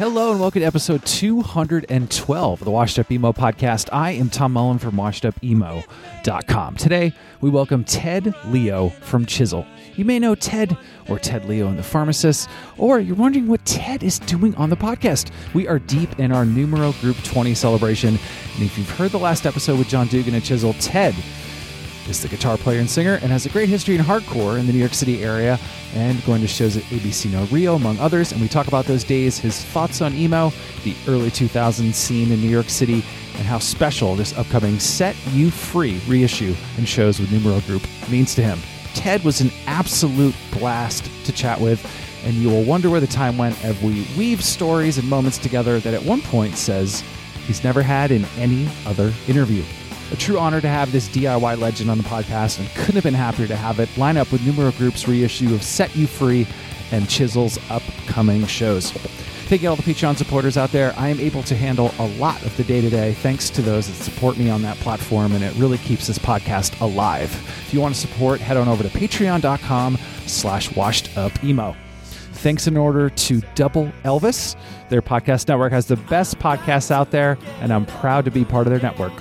Hello and welcome to episode 212 of the Washed Up Emo podcast. I am Tom Mullen from washedupemo.com. Today, we welcome Ted Leo from Chisel. You may know Ted or Ted Leo and the Pharmacist, or you're wondering what Ted is doing on the podcast. We are deep in our Numero Group 20 celebration, and if you've heard the last episode with John Dugan and Chisel, Ted is the guitar player and singer and has a great history in hardcore in the New York City area and going to shows at ABC No Rio, among others. And we talk about those days, his thoughts on emo, the early 2000s scene in New York City, and how special this upcoming Set You Free reissue and shows with Numero Group means to him. Ted was an absolute blast to chat with, and you will wonder where the time went as we weave stories and moments together that at one point says he's never had in any other interview. A true honor to have this DIY legend on the podcast, and couldn't have been happier to have it line up with Numero Group's reissue of Set You Free and Chisel's upcoming shows. Thank you all the Patreon supporters out there. I am able to handle a lot of the day to day thanks to those that support me on that platform, and it really keeps this podcast alive. If you want to support, head on over to patreon.com slash washed up emo. Thanks in order to Double Elvis. Their podcast network has the best podcasts out there, and I'm proud to be part of their network.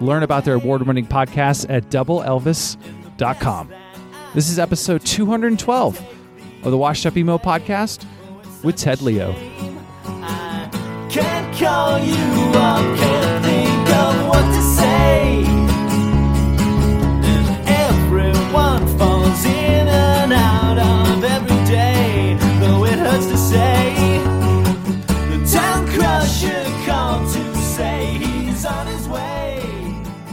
Learn about their award winning podcasts at doubleelvis.com. This is episode 212 of the Washed Up Emo podcast with Ted Leo. Can't call you up, can't think of what to say.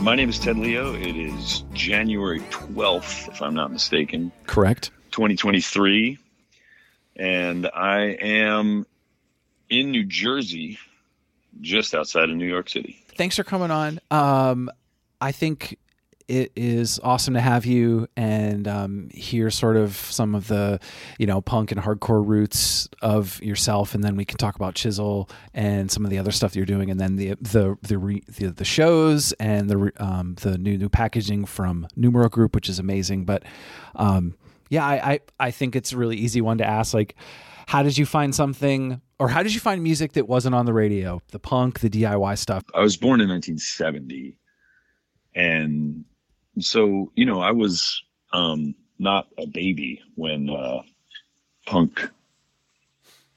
My name is Ted Leo. It is January 12th, if I'm not mistaken, Correct. 2023. And I am in New Jersey, just outside of New York City. Thanks for coming on. Um, I think it is awesome to have you and um, hear sort of some of the, you know, punk and hardcore roots of yourself, and then we can talk about Chisel and some of the other stuff you're doing, and then the the the re, the, the shows and the um, the new new packaging from Numero Group, which is amazing. But um, yeah, I, I I think it's a really easy one to ask, like. How did you find something, or how did you find music that wasn't on the radio? The punk, the DIY stuff. I was born in 1970. And so, you know, I was um, not a baby when uh, punk,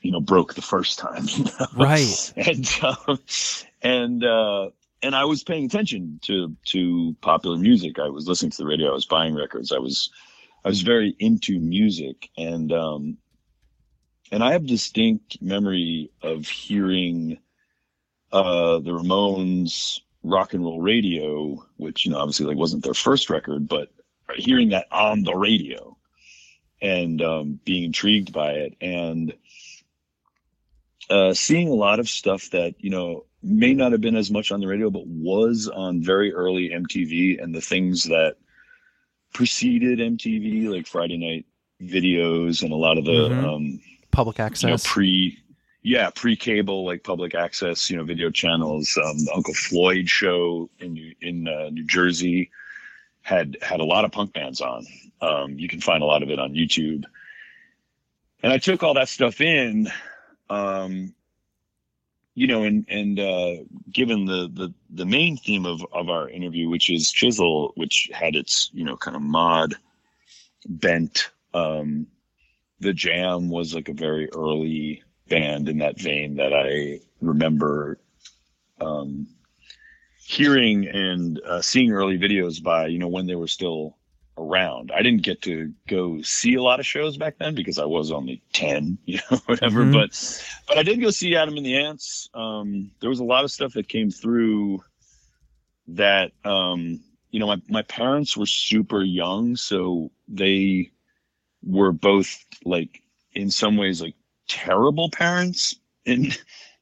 you know, broke the first time. you know? Right. and um, and uh, and I was paying attention to to popular music. I was listening to the radio. I was buying records. I was I was very into music, and um, and I have distinct memory of hearing uh, the Ramones rock and roll radio, which you know obviously like wasn't their first record, but hearing that on the radio and um, being intrigued by it and uh, seeing a lot of stuff that you know may not have been as much on the radio, but was on very early MTV and the things that preceded MTV, like Friday night videos and a lot of the Mhm. um, Public you know access. pre yeah pre-cable like public access you know video channels. Um the uncle floyd show in in uh, new jersey had had a lot of punk bands on. Um you can find a lot of it on youtube. And i took all that stuff in um you know and and uh given the the the main theme of of our interview which is chisel which had its you know kind of mod bent um the jam was like a very early band in that vein that i remember um hearing and uh, seeing early videos by you know when they were still around i didn't get to go see a lot of shows back then because i was only 10 you know whatever Mhm. but but i did go see adam and the ants um there was a lot of stuff that came through that um you know my, my parents were super young so they were both like in some ways like terrible parents in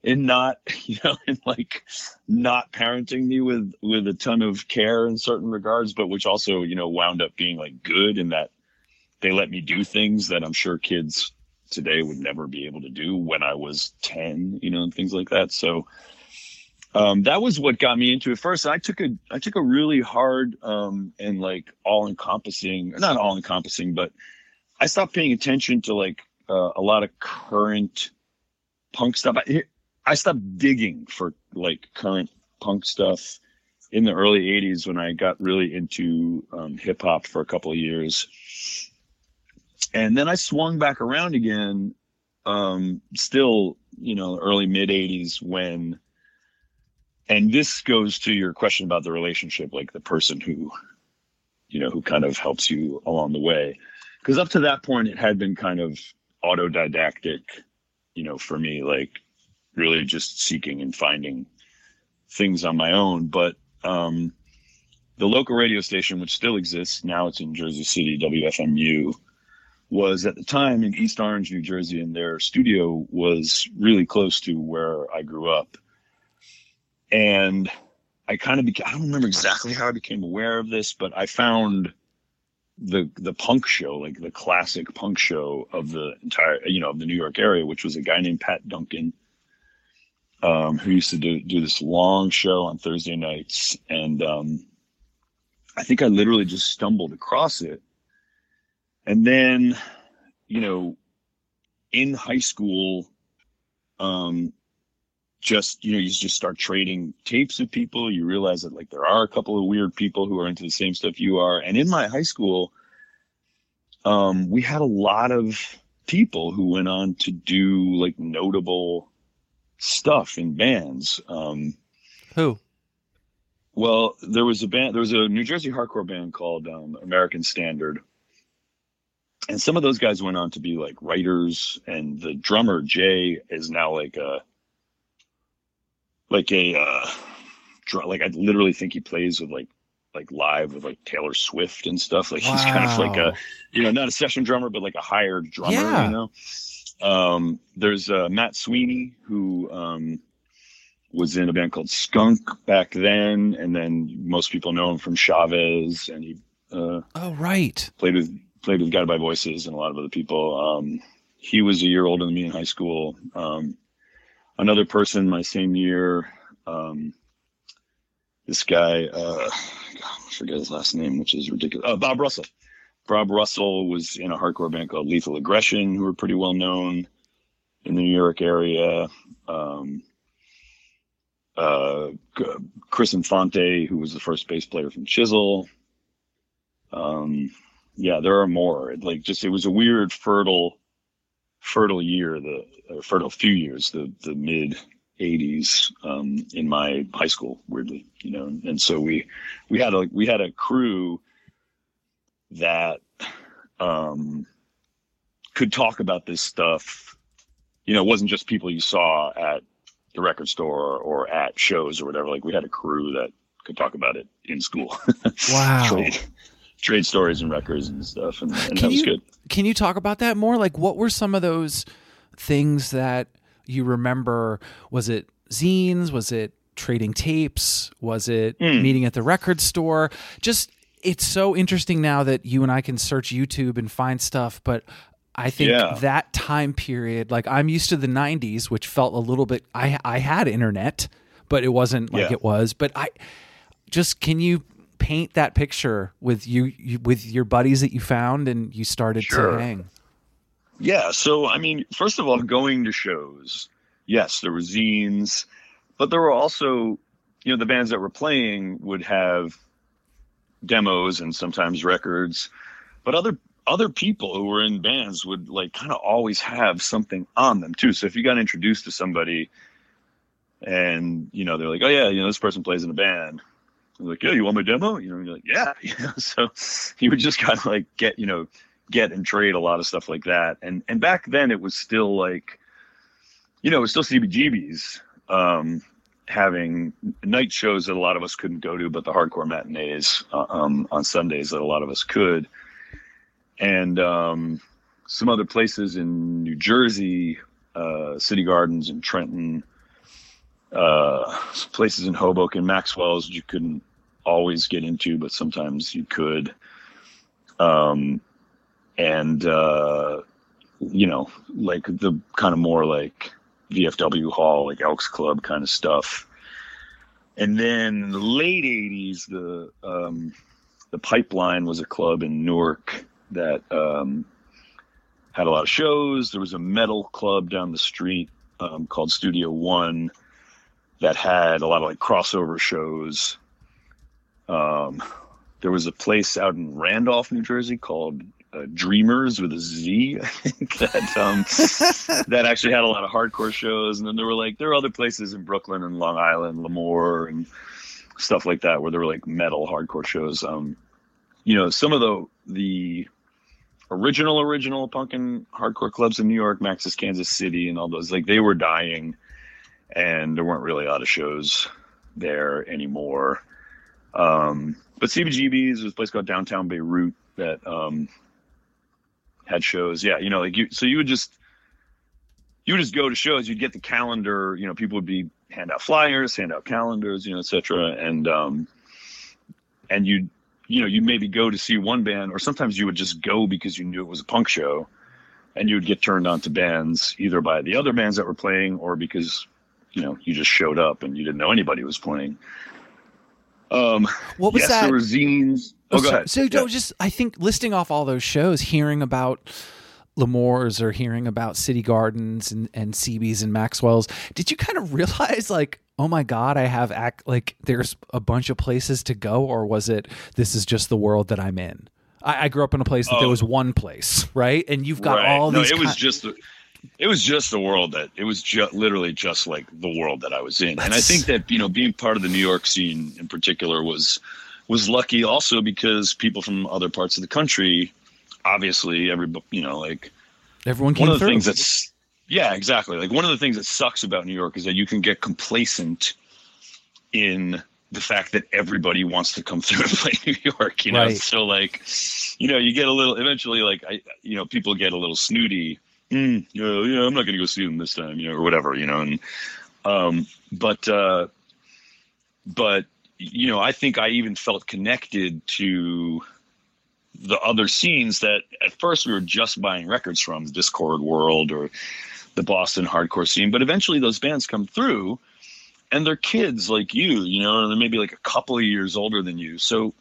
in not you know in like not parenting me with with a ton of care in certain regards but which also you know wound up being like good in that they let me do things that i'm sure kids today would never be able to do when i was 10 you know and things like that so um, that was what got me into it first. I took a I took a really hard um, and like all encompassing, not all encompassing, but I stopped paying attention to like uh, a lot of current punk stuff. I, I stopped digging for like current punk stuff in the early 80s when I got really into um, hip hop for a couple of years. And then I swung back around again, um, still, you know, early mid 80s when, and this goes to your question about the relationship, like the person who, you know, who kind of helps you along the way. Because up to that point, it had been kind of autodidactic, you know, for me, like really just seeking and finding things on my own. But um, the local radio station, which still exists now, it's in Jersey City, WFMU, was at the time in East Orange, New Jersey, and their studio was really close to where I grew up. And I kind of became, I don't remember exactly how I became aware of this, but I found the the punk show, like the classic punk show of the entire, you know, of the New York area, which was a guy named Pat Duncan, um, who used to do, do this long show on Thursday nights. And um, I think I literally just stumbled across it. And then, you know, in high school, um, just, you know, you just start trading tapes with people. You realize that like there are a couple of weird people who are into the same stuff you are. And in my high school, um, we had a lot of people who went on to do like notable stuff in bands. Um, Who? well, there was a band, there was a New Jersey hardcore band called um, American Standard. And some of those guys went on to be like writers, and the drummer Jay is now like a, like a, uh, like I literally think he plays with like, like live with like Taylor Swift and stuff. Like he's kind of like a, you know, not a session drummer, but like a hired drummer. Yeah. You know, um, there's uh, Matt Sweeney who um, was in a band called Skunk back then, and then most people know him from Chavez, and he uh, Oh, right. played with played with Guided by Voices and a lot of other people. Um, he was a year older than me in high school. Um, another person my same year, um, this guy, uh, I forget his last name, which is ridiculous. Uh, Bob Russell. Bob Russell was in a hardcore band called Lethal Aggression, who were pretty well known in the New York area. Um, uh, Chris Infante, who was the first bass player from Chisel. Um, yeah, there are more. Like, just it was a weird, fertile, fertile year. The fertile few years. The the mid '80s um, in my high school. Weirdly, you know, and so we we had a we had a crew that um, could talk about this stuff. You know, it wasn't just people you saw at the record store or at shows or whatever. Like we had a crew that could talk about it in school. Wow. Trade, stories and records and stuff, and, and Can that was you- good. Can you talk about that more? Like, what were some of those things that you remember? Was it zines? Was it trading tapes? Was it Mm. meeting at the record store? Just, it's so interesting now that you and I can search YouTube and find stuff, but I think Yeah. that time period, like I'm used to the 90s, which felt a little bit, I, I had internet, but it wasn't like Yeah. it was. But I just, can you paint that picture with you, you with your buddies that you found and you started Sure. to hang? Yeah. So, I mean, first of all, going to shows, yes, there were zines, but there were also, you know, the bands that were playing would have demos and sometimes records, but other other people who were in bands would like kind of always have something on them too. So if you got introduced to somebody and you know they're like, oh yeah, you know this person plays in a band, Like, yeah, you want my demo? You know, you're like, yeah. So you would just kind of like get, you know, get and trade a lot of stuff like that. And and back then it was still like, you know, it was still CBGBs um, having night shows that a lot of us couldn't go to, but the hardcore matinees uh, um, on Sundays that a lot of us could. And um, some other places in New Jersey, uh, City Gardens in Trenton, uh, places in Hoboken, Maxwell's you couldn't always get into, but sometimes you could. Um, and uh, you know, like the kind of more like VFW Hall, like Elks Club kind of stuff. And then the late '80s, the um, the Pipeline was a club in Newark that um, had a lot of shows. There was a metal club down the street um, called Studio One that had a lot of like crossover shows. Um, there was a place out in Randolph, New Jersey called uh, Dreamers with a Z, I think that um, that actually had a lot of hardcore shows. And then there were like there were other places in Brooklyn and Long Island, L'Amour, and stuff like that where there were like metal hardcore shows. Um, you know, some of the the original original punk and hardcore clubs in New York, Max's Kansas City, and all those like they were dying, and there weren't really a lot of shows there anymore. Um, but CBGB's was a place called Downtown Beirut that um, had shows. Yeah, you know, like you. So you would just you would just go to shows. You'd get the calendar. You know, people would be hand out flyers, hand out calendars, you know, etc. And um, and you you know you maybe go to see one band, or sometimes you would just go because you knew it was a punk show, and you would get turned on to bands either by the other bands that were playing or because you know you just showed up and you didn't know anybody was playing. Um, What was yes, that? There were zines. Oh, go so, ahead. So, Yeah. no, just I think listing off all those shows, hearing about L'Amour's or hearing about City Gardens and and CB's and Maxwell's, did you kind of realize like, oh my god, I have act like there's a bunch of places to go, or was it this is just the world that I'm in? I, I grew up in a place that there Oh. was one place, right? And you've got Right. all no, these. it was just the- it was just the world that it was just literally just like the world that I was in. And I think that, you know, being part of the New York scene in particular was was lucky also because people from other parts of the country obviously every you know like everyone came one of the through. things that's yeah exactly like one of the things that sucks about new york is that you can get complacent in the fact that everybody wants to come through and play new york you know Right. so like you know you get a little eventually like i you know people get a little snooty mm, yeah, yeah i'm not gonna go see them this time you know or whatever you know and um but uh but you know i think i even felt connected to the other scenes that at first we were just buying records from Dischord world or the boston hardcore scene but eventually those bands come through and they're kids like you you know or they're maybe like a couple of years older than you. So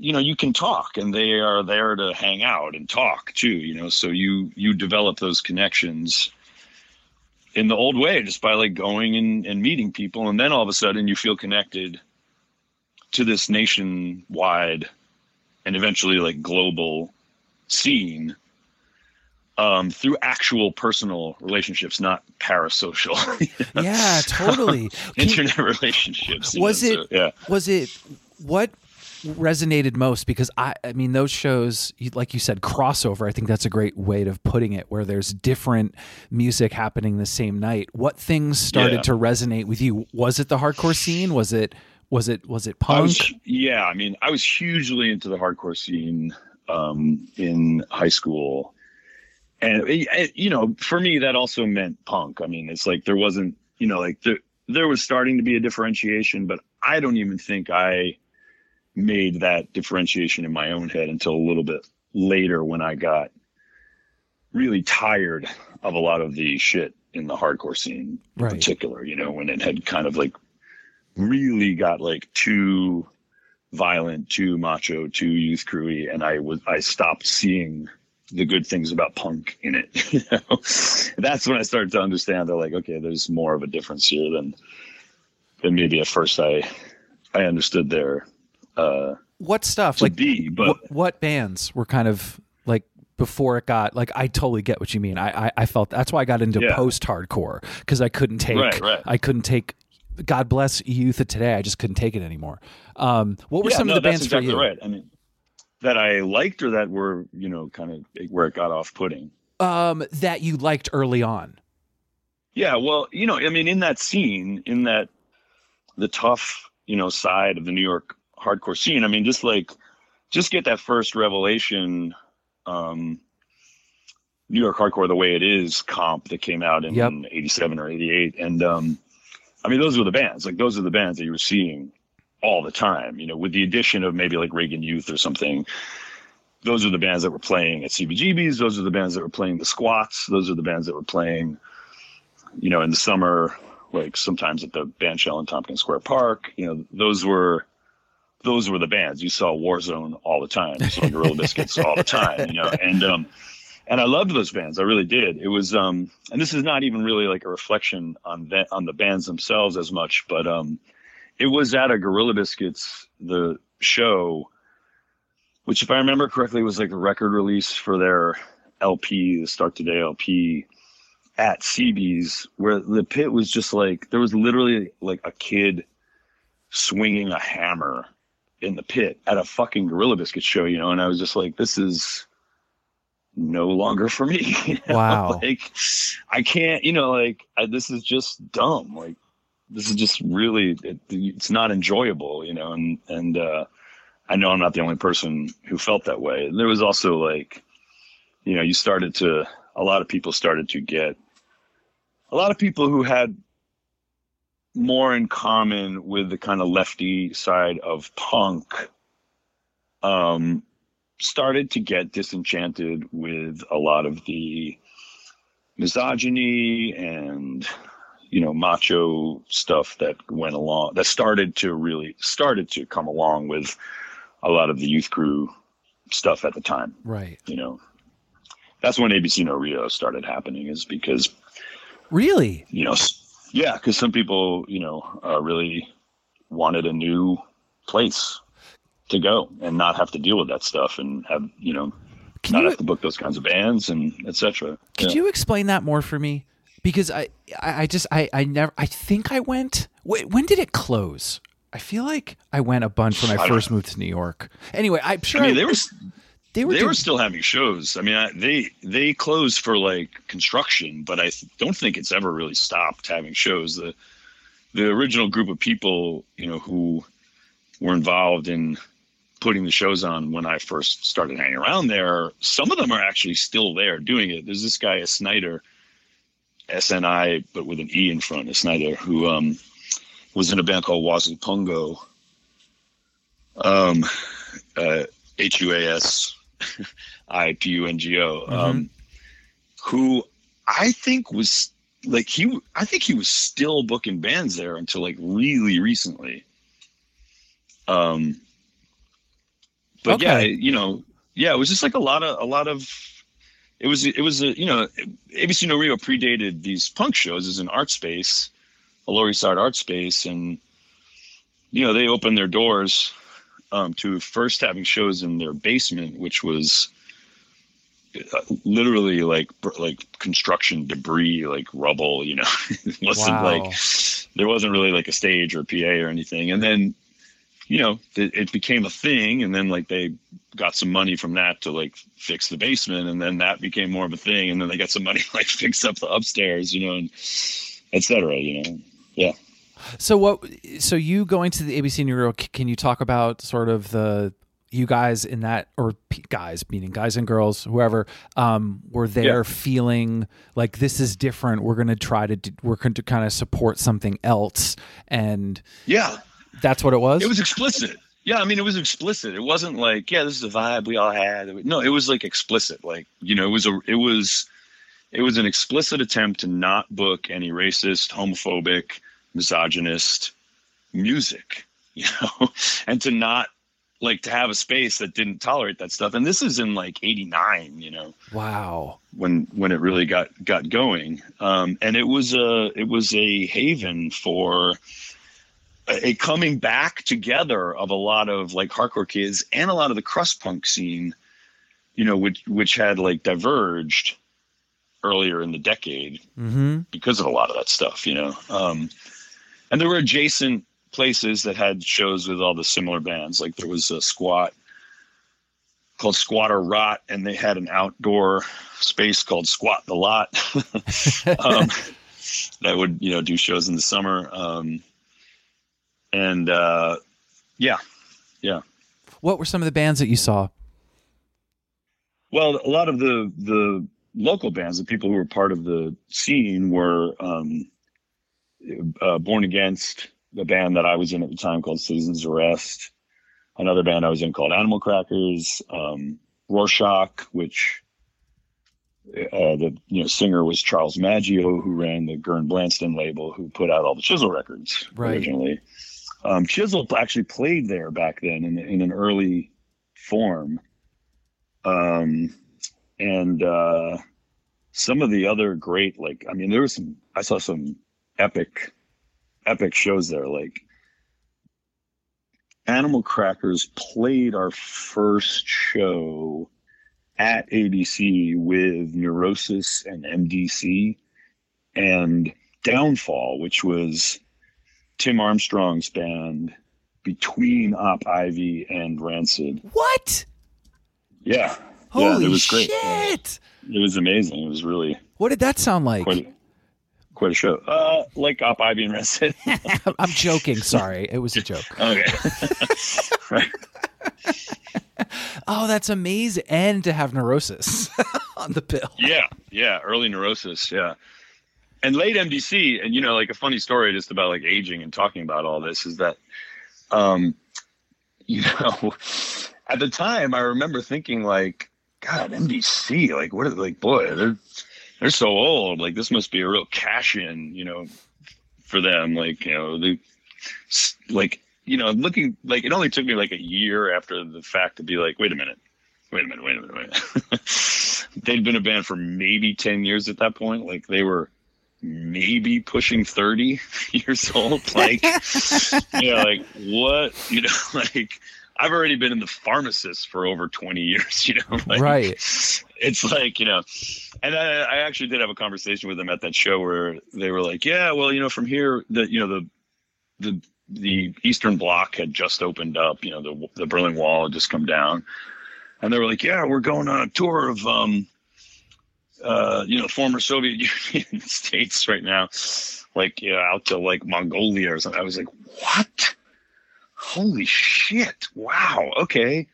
you know you can talk and they are there to hang out and talk too you know so you you develop those connections in the old way just by like going and, and meeting people and then all of a sudden you feel connected to this nationwide and eventually like global scene um, through actual personal relationships, not parasocial yeah, totally. Internet relationships. Was know, it- so, yeah. was it what resonated most because i i mean those shows like you said crossover i think that's a great way of putting it where there's different music happening the same night. What things started Yeah. to resonate with you? Was it the hardcore scene? Was it was it was it I punk? was, yeah, I mean, I was hugely into the hardcore scene um, in high school, and it- it- you know, for me, that also meant punk. I mean, it's like there wasn't, you know, like there there was starting to be a differentiation, but I don't even think I made that differentiation in my own head until a little bit later when I got really tired of a lot of the shit in the hardcore scene in Right. particular. You know, when it had kind of like really got like too violent, too macho, too youth crewy, and I was I stopped seeing the good things about punk in it. You know, that's when I started to understand that like, okay, there's more of a difference here than than maybe at first I I understood there uh, what stuff like be. But what, what bands were kind of like before it got like I totally get what you mean. I I, I felt that's why I got into Yeah. post hardcore because I couldn't take Right, right. I couldn't take. God bless youth of today. I just couldn't take it anymore. Um, what were yeah, some no, of the bands exactly for you? right. I mean, that I liked or that were you know kind of where it got off putting. Um, that you liked early on. Yeah, well, you know, I mean, in that scene, in that the tough, you know, side of the New York hardcore scene, I mean, just like, just get that first revelation, um, New York hardcore the way it is comp that came out in Yep. '87 or '88, and um, I mean, those were the bands. Like, those are the bands that you were seeing all the time. You know, with the addition of maybe like Reagan Youth or something. Those are the bands that were playing at CBGBs. Those are the bands that were playing the Squats. Those are the bands that were playing you know, in the summer, like sometimes at the band shell in Tompkins Square Park, you know, those were those were the bands. You saw Warzone all the time. You saw Gorilla Biscuits all the time, you know, and um and I loved those bands. I really did. It was, um, and this is not even really like a reflection on that on the bands themselves as much, but um, it was at a Gorilla Biscuits the show, which if I remember correctly was like a record release for their LP, the Start Today LP at CB's, where the pit was just like there was literally like a kid swinging a hammer in the pit at a fucking Gorilla Biscuit show, you know, and I was just like, this is no longer for me. you know? Wow. like I can't, you know, like I, this is just dumb. Like this is just really, it, it's not enjoyable, you know, and, and, uh, I know I'm not the only person who felt that way. There was also like, you know, you started to, a lot of people started to get, a lot of people who had more in common with the kind of lefty side of punk um, started to get disenchanted with a lot of the misogyny and you know macho stuff that went along that started to really started to come along with a lot of the youth crew stuff at the time Right. you know that's when abc no rio started happening is because Really? you know, yeah, because some people, you know, uh, really wanted a new place to go and not have to deal with that stuff and have, you know, Can not you have to book those kinds of bands and etc. could you explain that more for me? Because I I, just I I never I think I went. When did it close? I feel like I went a bunch when I I first moved to New York. Anyway, I'm sure I mean, I- they were s- they were they doing- were still having shows. I mean, I, they they closed for like construction, but I th- don't think it's ever really stopped having shows. The the original group of people, you know, who were involved in putting the shows on when I first started hanging around there, some of them are actually still there doing it. There's this guy, Snyder, S N I, but with an E in front, Snyder, who um, was in a band called Huasipungo. Um, uh, H U A S I P U N G O, um, who I think was like he, I think he was still booking bands there until like really recently. Um, but yeah, you know, yeah, it was just like a lot of a lot of. It was it was a you know ABC No Rio predated these punk shows as an art space, a Lower East Side art space, and you know they opened their doors um, to first having shows in their basement, which was uh, literally like like construction debris, like rubble. You know, it wasn't Wow. like there wasn't really like a stage or a PA or anything. And then, you know, it, it became a thing, and then like they got some money from that to like fix the basement, and then that became more of a thing, and then they got some money to, like fix up the upstairs, you know, and etc. You know, yeah. So what? So you going to the ABC No Rio? Can you talk about sort of the you guys in that or guys meaning guys and girls whoever um were there Yeah. feeling like this is different we're going to try to do, we're going to kind of support something else and Yeah. that's what it was It was explicit. Yeah, I mean, it was explicit. It wasn't like, yeah, this is a vibe we all had. No, it was like explicit. Like, you know, it was a, it was, it was an explicit attempt to not book any racist, homophobic, misogynist music, you know, and to not like to have a space that didn't tolerate that stuff. And this is in like '89, you know? Wow. When when it really got got going. Um and it was a it was a haven for a, a coming back together of a lot of like hardcore kids and a lot of the crust punk scene you know which which had like diverged earlier in the decade mm-hmm. because of a lot of that stuff, you know. Um, and there were adjacent places that had shows with all the similar bands. Like there was a squat called Squatter Rot, and they had an outdoor space called Squat the Lot um, that would, you know, do shows in the summer. Um, and uh, yeah, what were some of the bands that you saw Well, a lot of the the local bands, the people who were part of the scene, were um, uh, Born Against, the band that I was in at the time called Citizens Arrest, another band I was in called Animal Crackers, um, Rorschach, which uh, the you know singer was Charles Maggio, who ran the Gern Blandsten label, who put out all the Chisel records Right. originally. Um, Chisel actually played there back then in, in an early form. Um, and uh, some of the other great like I mean there was some I saw some epic epic shows there like Animal Crackers played our first show at ABC with Neurosis and MDC and Downfall, which was Tim Armstrong's band between Op Ivy and Rancid. What? Yeah. Holy yeah, it was great. shit! It was amazing. It was really What did that sound like? quite quite a show. Uh, like Op Ivy and Rancid. I'm joking. Sorry, it was a joke. okay. right. Oh, that's amazing. And to have neurosis on the bill. Yeah, yeah, early neurosis, yeah. And late MDC, and you know, like a funny story just about like aging and talking about all this is that um you know, at the time I remember thinking like, God, MDC, like what are like boy, they're they're so old. Like this must be a real cash in, you know, for them. Like, you know, they like you know, looking like it only took me like a year after the fact to be like, wait a minute, wait a minute, wait a minute, wait a minute. They'd been a band for maybe 10 years at that point. Like they were maybe pushing 30 years old. Like, yeah, like what, you know, like I've already been in the pharmacist for over 20 years, you know, like, Right. It's like, you know, and I, I actually did have a conversation with them at that show where they were like, yeah, well, you know, from here, the, you know, the, the, the Eastern Bloc had just opened up. You know, the the Berlin Wall had just come down, and they were like, "Yeah, we're going on a tour of, um, uh, you know, former Soviet Union states right now, like you know, out to like Mongolia or something." I was like, "What? Holy shit! Wow. Okay."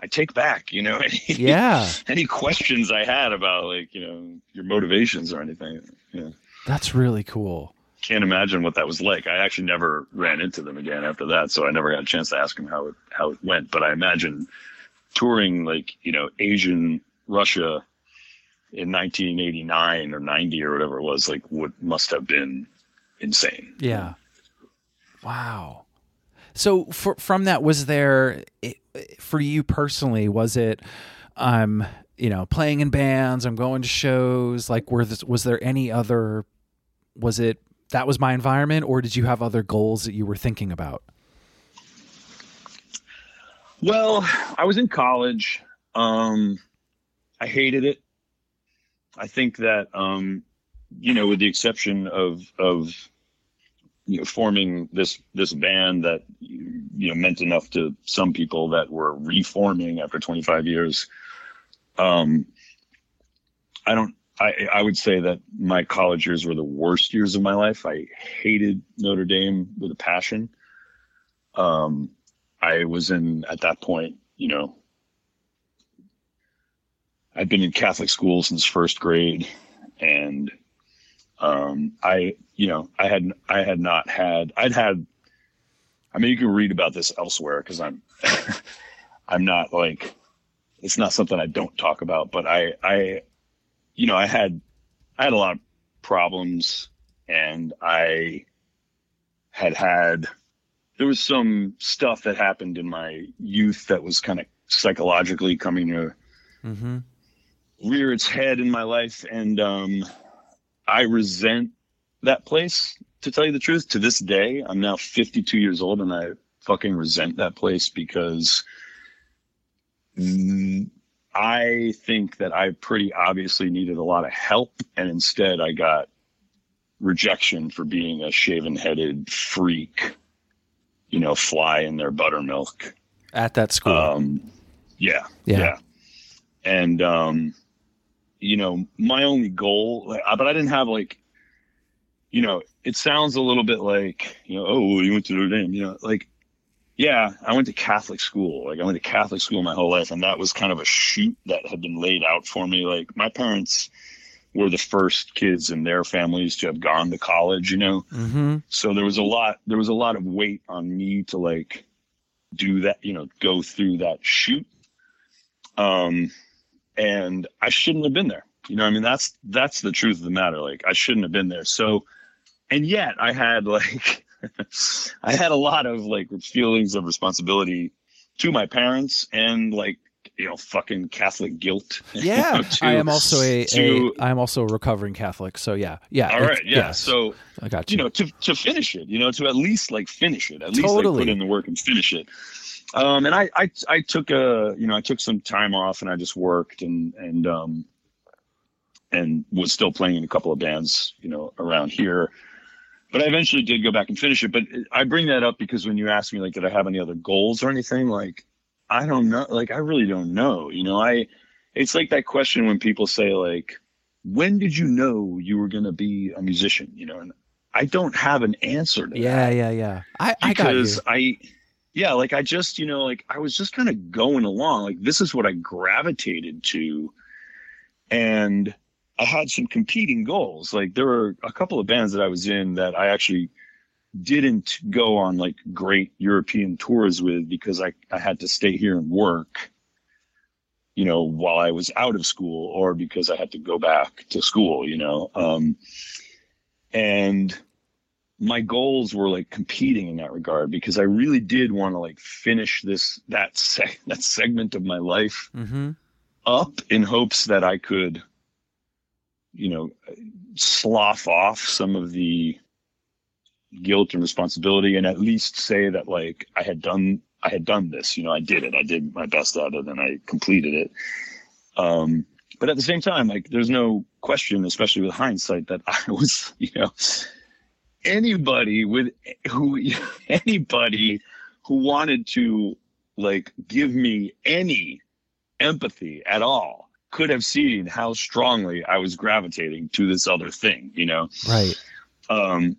I take back, you know, any, Yeah, any questions I had about like, you know, your motivations or anything. Yeah that's really cool. can't imagine what that was like. I actually never ran into them again after that, so I never got a chance to ask them how it how it went. But I imagine touring like you know Asian Russia in 1989 or 90 or whatever it was like what must have been insane. Yeah. Wow. So for, from that, was there for you personally? Was it, um, you know, playing in bands? I'm going to shows. Like, were this, was there any other? Was it that was my environment, or did you have other goals that you were thinking about? Well, I was in college. Um, I hated it. I think that, um, you know, with the exception of of you know forming this this band that you know meant enough to some people that were reforming after 25 years. Um, I don't. I I would say that my college years were the worst years of my life. I hated Notre Dame with a passion. Um, I was in at that point, you know, I'd been in Catholic school since first grade, and um, I, you know, I had I had not had I'd had. I mean, you can read about this elsewhere because I'm I'm not like it's not something I don't talk about, but I I you know I had I had a lot of problems, and I had had there was some stuff that happened in my youth that was kind of psychologically coming to Mm-hmm. rear its head in my life and um i resent that place to tell you the truth to this day i'm now 52 years old and i fucking resent that place because i think that i pretty obviously needed a lot of help and instead i got rejection for being a shaven headed freak you know fly in their buttermilk At that school. um, yeah, Yeah. yeah, And um, you know, my only goal, like, but I didn't have like, you know, it sounds a little bit like, you know, oh, you went to Notre Dame, you know, like, yeah, I went to Catholic school. Like, I went to Catholic school my whole life, and that was kind of a chute that had been laid out for me. Like, my parents were the first kids in their families to have gone to college, you know mm-hmm. so there was a lot there was a lot of weight on me to like do that you know go through that chute um and i shouldn't have been there you know i mean that's that's the truth of the matter like i shouldn't have been there so and yet i had like i had a lot of like feelings of responsibility to my parents and like you know fucking Catholic guilt. Yeah, you know, to- I am also a, to- a I am also a recovering Catholic. So yeah, yeah. all it's- yeah. So I got you you. know to to finish it, you know, to at least like finish it, at least like Totally. put in the work and finish it. Um, and I, I I took a you know I took some time off and I just worked and and um and was still playing in a couple of bands you know around here. But I eventually did go back and finish it. But I bring that up because when you ask me like, did I have any other goals or anything? Like, I don't know. Like, I really don't know. You know, I it's like that question when people say like, when did you know you were going to be a musician? You know, and I don't have an answer to Yeah, that yeah, yeah. I I got you. because I, yeah, like I just, you know, like I was just kind of going along. Like this is what I gravitated to, and I had some competing goals. Like there were a couple of bands that I was in that I actually didn't go on like great European tours with because I I had to stay here and work. You know, while I was out of school, or because I had to go back to school. You know, um, and my goals were like competing in that regard because I really did want to like finish this that seg- that segment of my life Mm-hmm. up in hopes that I could, you know, slough off some of the guilt and responsibility, and at least say that like I had done I had done this. You know, I did it. I did my best at it, and I completed it. Um, but at the same time, like there's no question, especially with hindsight, that I was, you know, anybody with who anybody who wanted to like give me any empathy at all could have seen how strongly I was gravitating to this other thing, you know. Right. Um,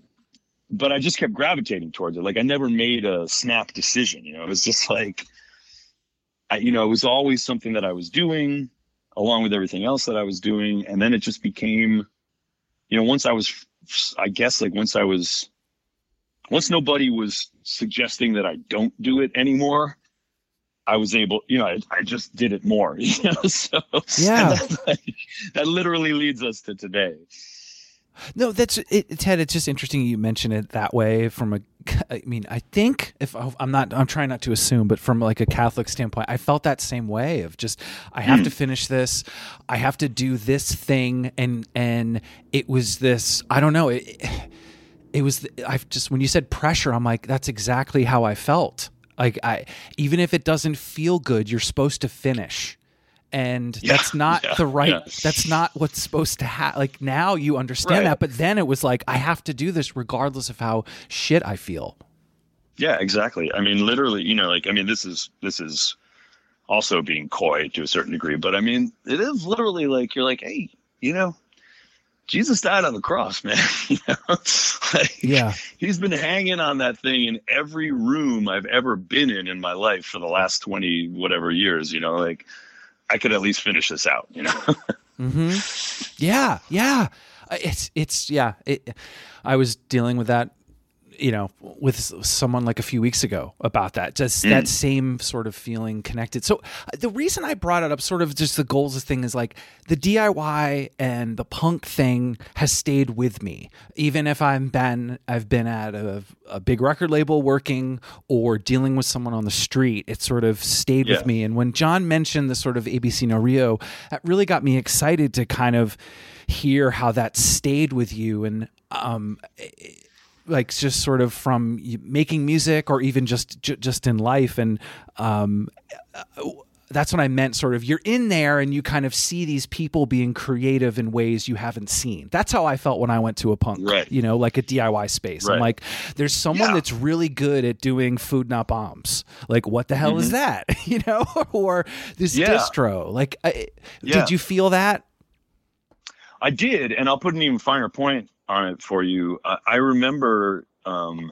but I just kept gravitating towards it. Like I never made a snap decision, you know. It was just like, I, you know, it was always something that I was doing along with everything else that I was doing, and then it just became, you know, once I was, I guess, like once I was, once nobody was suggesting that I don't do it anymore. I was able, you know, I, I just did it more, you know. So Yeah. that, that literally leads us to today. No, that's it, Ted. It's just interesting you mention it that way. From a, I mean, I think if oh, I'm not, I'm trying not to assume, but from like a Catholic standpoint, I felt that same way of just I have to hmm. finish this, I have to do this thing, and and it was this. I don't know. It, it was. I've just when you said pressure, I'm like, that's exactly how I felt. Like I, even if it doesn't feel good, you're supposed to finish and Yeah, that's not yeah, the right yeah. that's not what's supposed to happen like now you understand Right. that but then it was like i have to do this regardless of how shit i feel Yeah, exactly. I mean, literally, you know, like I mean, this is this is also being coy to a certain degree, but I mean, it is literally like you're like, hey, you know, Jesus died on the cross, man. you know, like, yeah he's been hanging on that thing in every room I've ever been in in my life for the last twenty whatever years. You know, like I could at least finish this out. You know, mm-hmm. yeah yeah Uh, it's it's yeah it, i was dealing with that you know with someone like a few weeks ago about that just that same sort of feeling connected? So uh, the reason i brought it up sort of just the goals of thing is like the diy and the punk thing has stayed with me. Even if i'm been i've been at a, a big record label working or dealing with someone on the street it sort of stayed Yeah. with me. And when john mentioned the sort of abc no rio that really got me excited to kind of hear how that stayed with you. And um like just sort of from making music or even just j- just in life and um that's what I meant sort of you're in there and you kind of see these people being creative in ways you haven't seen. That's how I felt when I went to a punk, Right. you know, like a DIY space. I'm like there's someone Yeah. that's really good at doing food not bombs. Like what the hell is that? you know, or this Mm-hmm. Yeah. distro. Like I, Yeah. did you feel that? I did, and I'll put an even finer point on it for you. I, I remember um,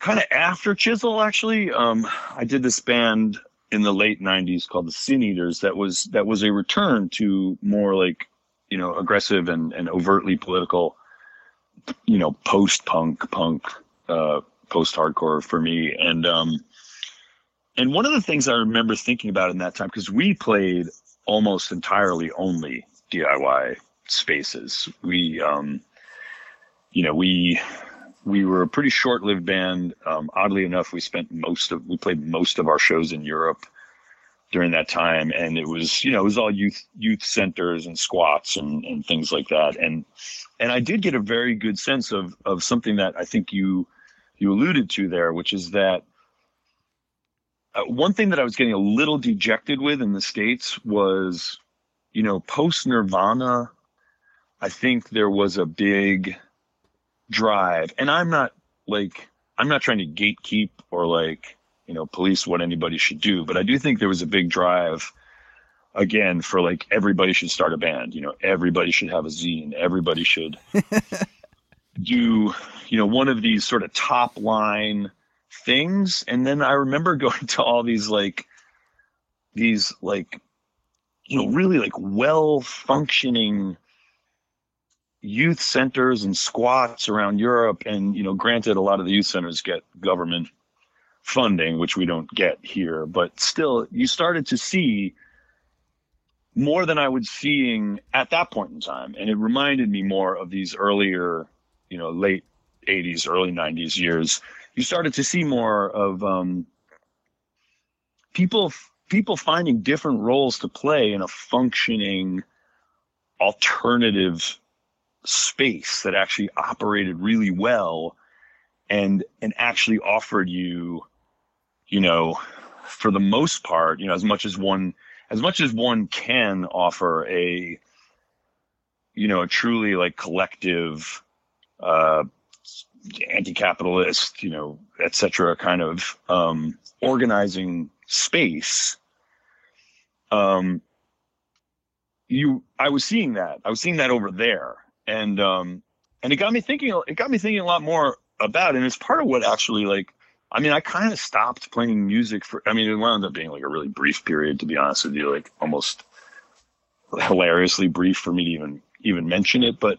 kind of after Chisel, actually, um, I did this band in the late '90s called the Sin Eaters. That was that was a return to more like you know aggressive and, and overtly political, you know, post punk, punk, uh, post hardcore for me, and um, and one of the things I remember thinking about in that time because we played almost entirely only DIY spaces. We, um, you know, we we were a pretty short-lived band. Um, oddly enough, we spent most of we played most of our shows in Europe during that time, and it was you know it was all youth youth centers and squats and and things like that, and and I did get a very good sense of of something that I think you you alluded to there, which is that uh, one thing that I was getting a little dejected with in the states was, you know, post Nirvana. I think there was a big drive, and I'm not like I'm not trying to gatekeep or like you know police what anybody should do, but I do think there was a big drive again for like everybody should start a band. You know, everybody should have a zine. Everybody should do you know one of these sort of top line things and then i remember going to all these like these like you know really like well functioning youth centers and squats around europe. And you know granted a lot of the youth centers get government funding which we don't get here but still you started to see more than i was seeing at that point in time. And it reminded me more of these earlier you know late 80s early 90s years. You started to see more of um, people people finding different roles to play in a functioning alternative space that actually operated really well and and actually offered you you know for the most part you know as much as one as much as one can offer a you know a truly like collective uh anti-capitalist, you know, etc kind of um, organizing space. Um, you, I was seeing that. I was seeing that over there, and um, and it got me thinking. It got me thinking a lot more about, it. and it's part of what actually like. I mean, I kind of stopped playing music for. I mean, it wound up being like a really brief period, to be honest with you, like almost hilariously brief for me to even even mention it, but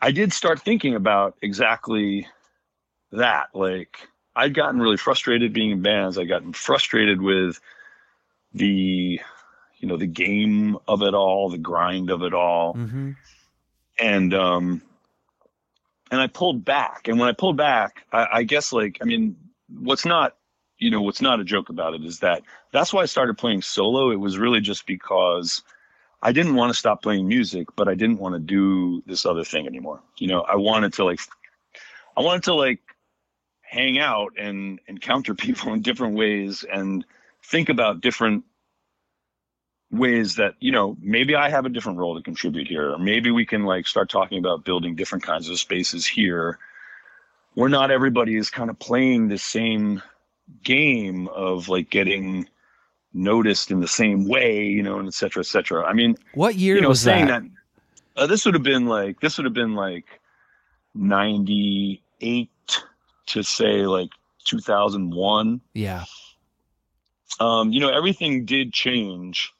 I did start thinking about exactly that. Like I'd gotten really frustrated being in bands. I'd gotten frustrated with the, you know, the game of it all, the grind of it all. Mm-hmm. And, um, and I pulled back. And when I pulled back, I, I guess like, I mean, what's not, you know, what's not a joke about it is that that's why I started playing solo. It was really just because I didn't want to stop playing music, but I didn't want to do this other thing anymore. You know, I wanted to like, I wanted to like hang out and encounter people in different ways and think about different ways that you know maybe i have a different role to contribute here or maybe we can like start talking about building different kinds of spaces here where not everybody is kind of playing the same game of like getting noticed in the same way, you know, and et cetera, et cetera. I mean, what year you know, was saying that? that uh, this would have been like this would have been like ninety eight to say like two thousand one. Yeah. Um, you know, everything did change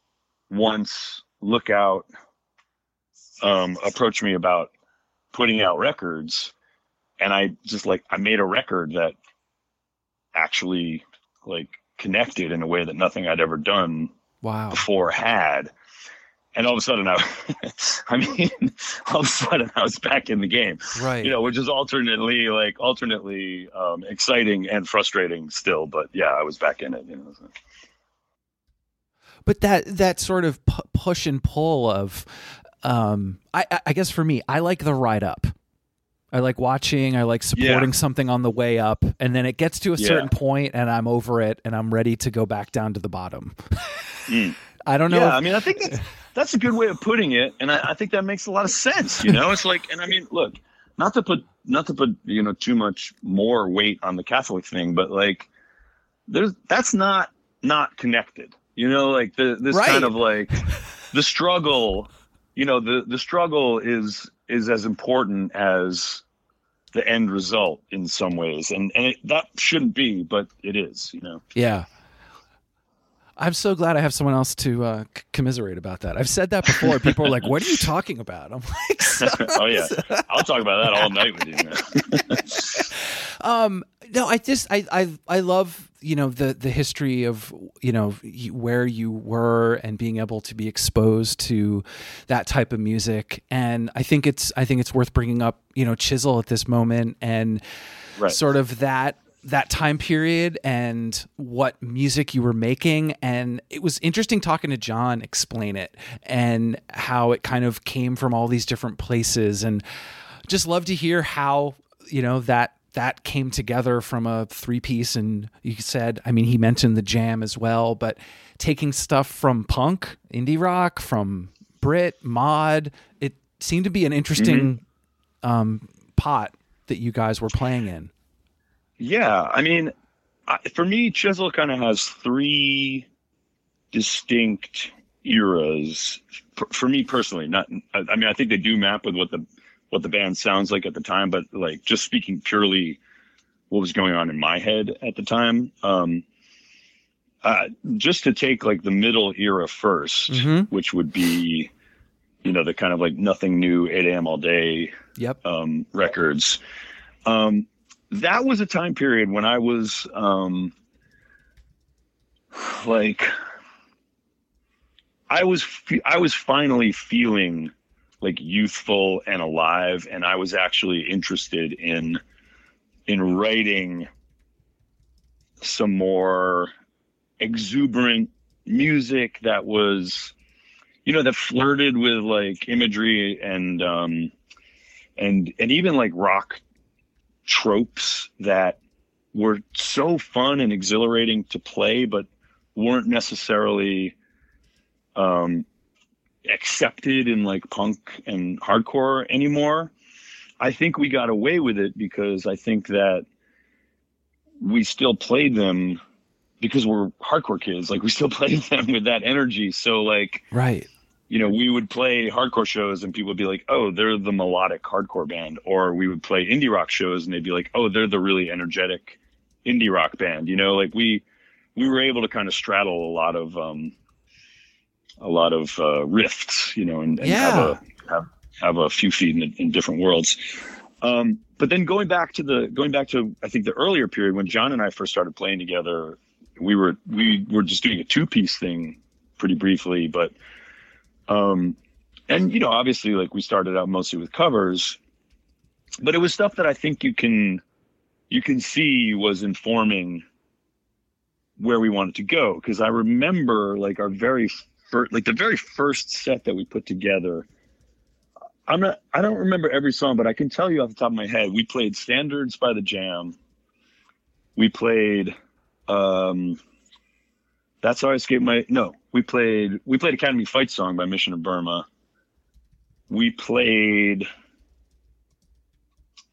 once Lookout um, approached me about putting out records, and I just like I made a record that actually like connected in a way that nothing I'd ever done Wow. before had. And all of a sudden, I, I mean, all of a sudden, I was back in the game. Right. You know, which is alternately like alternately um, exciting and frustrating still. But yeah, I was back in it. You know. So. But that that sort of pu- push and pull of um I, I- guess for me i like the ride up i like watching i like supporting Yeah. something on the way up and then it gets to a Yeah. certain point and i'm over it and i'm ready to go back down to the bottom Mm. i don't know Yeah, if- I mean, I think that's that's a good way of putting it, and I, I think that makes a lot of sense. You know, it's like, and I mean, look, not to put not to put you know too much more weight on the Catholic thing, but like, there's that's not not connected. You know, like the this Right. kind of like the struggle. You know, the the struggle is is as important as the end result in some ways, and and it, that shouldn't be, but it is. You know. Yeah. I'm so glad I have someone else to uh, c- commiserate about that. I've said that before. People are like, "What are you talking about?" I'm like, oh yeah, I'll talk about that all night with you. Man. um, no, I just I I I love you know the the history of you know where you were and being able to be exposed to that type of music, and I think it's I think it's worth bringing up you know Chisel at this moment and Right. sort of that that time period and what music you were making. And it was interesting talking to John explain it and how it kind of came from all these different places. And just love to hear how you know that that came together from a three piece and you said i mean he mentioned the jam as well but taking stuff from punk indie rock from brit mod it seemed to be an interesting um, pot that you guys were playing in Yeah, I mean, for me, Chisel kind of has three distinct eras. For, me personally, not. I, mean, I think they do map with what the what the band sounds like at the time, but like just speaking purely what was going on in my head at the time. Um, uh, just to take like the middle era 1st Mhm. which would be, you know, the kind of like nothing new, 8 a.m. all day yep um, records. Um, that was a time period when I was um, like, I was I was finally feeling like youthful and alive, and I was actually interested in in writing some more exuberant music that was you know that flirted with like imagery and um and and even like rock tropes that were so fun and exhilarating to play but weren't necessarily um accepted in like punk and hardcore anymore. I think we got away with it because i think that we still played them because we're hardcore kids. Like we still played them with that energy. So like right you know, we would play hardcore shows and people would be like, oh, they're the melodic hardcore band. Or we would play indie rock shows and they'd be like, oh, they're the really energetic indie rock band. You know, like we we were able to kind of straddle a lot of um a lot of uh rifts, you know, and, and have a have, have a few feet in, in different worlds. Um but then going back to the going back to I think the earlier period when John and I first started playing together, we were we were just doing a two piece thing pretty briefly, but um, and you know, obviously, like we started out mostly with covers, but it was stuff that I think you can you can see was informing where we wanted to go. Because I remember like our very first, like the very first set that we put together. I'm not. I don't remember every song, but I can tell you off the top of my head. We played "Standards" by the Jam. We played. um that's how I escaped my no. We played we played Academy Fight Song by Mission of Burma. We played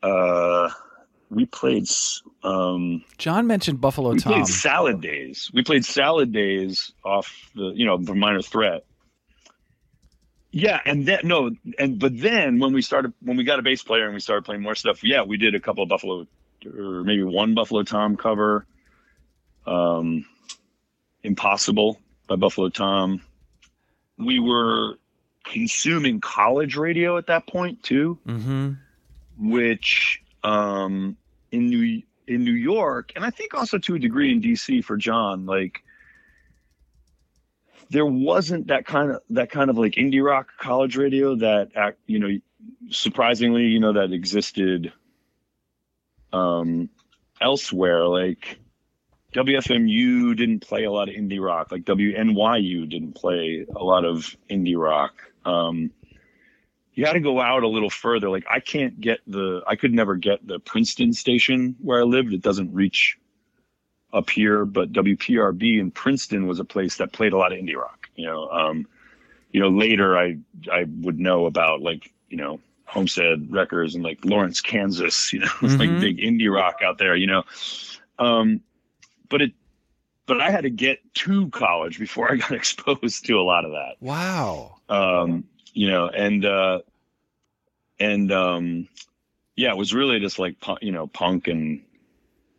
uh we played um john mentioned buffalo we tom played Salad Days. We played Salad Days off the you know the Minor Threat. Yeah, and then no, and but then when we started when we got a bass player and we started playing more stuff, yeah, we did a couple of Buffalo or maybe one Buffalo Tom cover. Um Impossible by Buffalo Tom. We were consuming college radio at that point too mm-hmm which um, in New in New York, and I think also to a degree in DC for John, like there wasn't that kind of that kind of like indie rock college radio that you know, surprisingly, you know, that existed um, elsewhere. Like WFMU didn't play a lot of indie rock. Like WNYU didn't play a lot of indie rock. Um, you got to go out a little further. Like I can't get the, I could never get the Princeton station where I lived. It doesn't reach up here, but WPRB in Princeton was a place that played a lot of indie rock. You know, um, you know, later I I would know about like you know Homestead Records and like Lawrence, Kansas. You know, it's like big indie rock out there. You know, um, but it. But I had to get to college before I got exposed to a lot of that wow um, you know, and uh, and um, yeah, it was really just like you know punk and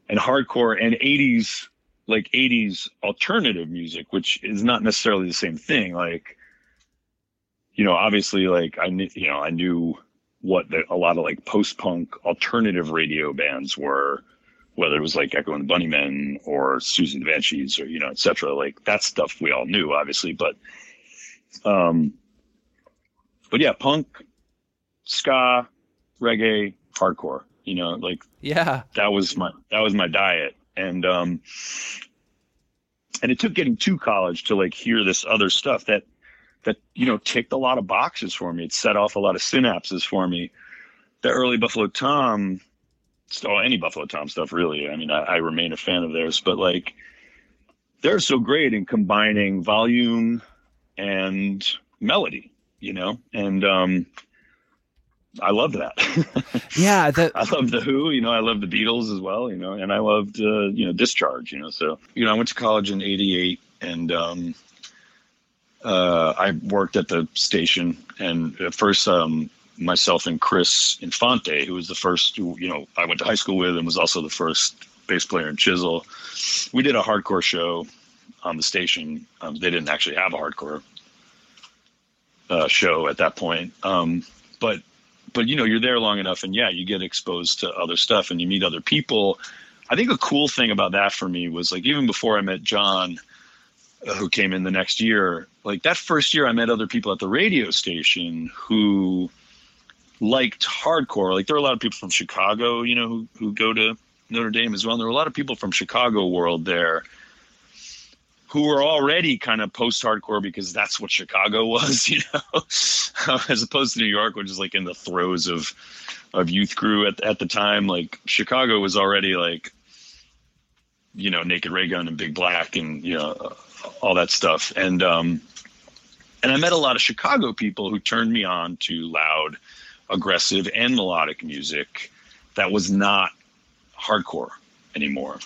and hardcore and '80s like '80s alternative music, which is not necessarily the same thing. Like, you know, obviously, like I knew, you know, I knew what the, a lot of like post punk alternative radio bands were. Whether it was like Echo and the Bunnymen or Siouxsie and the Banshees or you know, et cetera, like that stuff we all knew, obviously. But um, but yeah, punk, ska, reggae, hardcore. You know, like Yeah. that was my that was my diet and um and it took getting to college to like hear this other stuff that that you know ticked a lot of boxes for me it set off a lot of synapses for me the early buffalo tom still any buffalo tom stuff really i mean I, I remain a fan of theirs but like they're so great in combining volume and melody you know and um I love that. Yeah. That. I love the Who, you know, I love the Beatles as well, you know, and I loved, uh, you know, Discharge, you know. So, you know, I went to college in '88, and um, uh, I worked at the station. And at first, um, myself and Chris Infante, who was the first, who, you know, I went to high school with, and was also the first bass player in Chisel. We did a hardcore show on the station. Um, they didn't actually have a hardcore uh, show at that point, um, but but you know you're there long enough and yeah you get exposed to other stuff and you meet other people i think a cool thing about that for me was like even before i met john uh, who came in the next year like that first year i met other people at the radio station who liked hardcore like there are a lot of people from chicago you know who, who go to notre dame as well and there were a lot of people from chicago world there who were already kind of post-hardcore because that's what Chicago was, you know, as opposed to New York, which is like in the throes of of youth crew at at the time. Like Chicago was already like, you know, Naked Raygun and Big Black and you know all that stuff. And um, and I met a lot of Chicago people who turned me on to loud, aggressive, and melodic music that was not hardcore anymore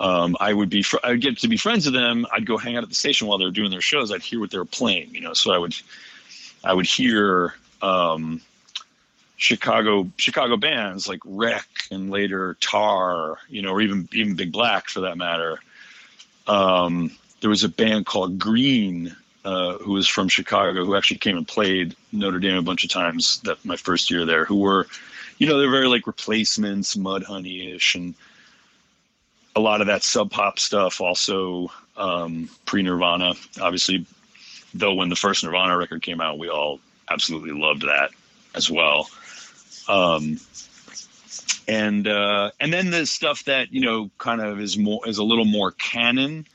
um, I would be, fr- I would get to be friends with them. I'd go hang out at the station while they were doing their shows. I'd hear what they were playing, you know. So I would, I would hear um, Chicago Chicago bands like Wreck and later Tar, you know, or even even Big Black for that matter. Um, there was a band called Green uh, who was from Chicago who actually came and played Notre Dame a bunch of times that my first year there. Who were, you know, they're very like replacements, Mudhoney ish, and a lot of that sub pop stuff also um, pre Nirvana. Obviously, though, when the first Nirvana record came out, we all absolutely loved that as well. Um, and uh, and then the stuff that you know kind of is more is a little more canon,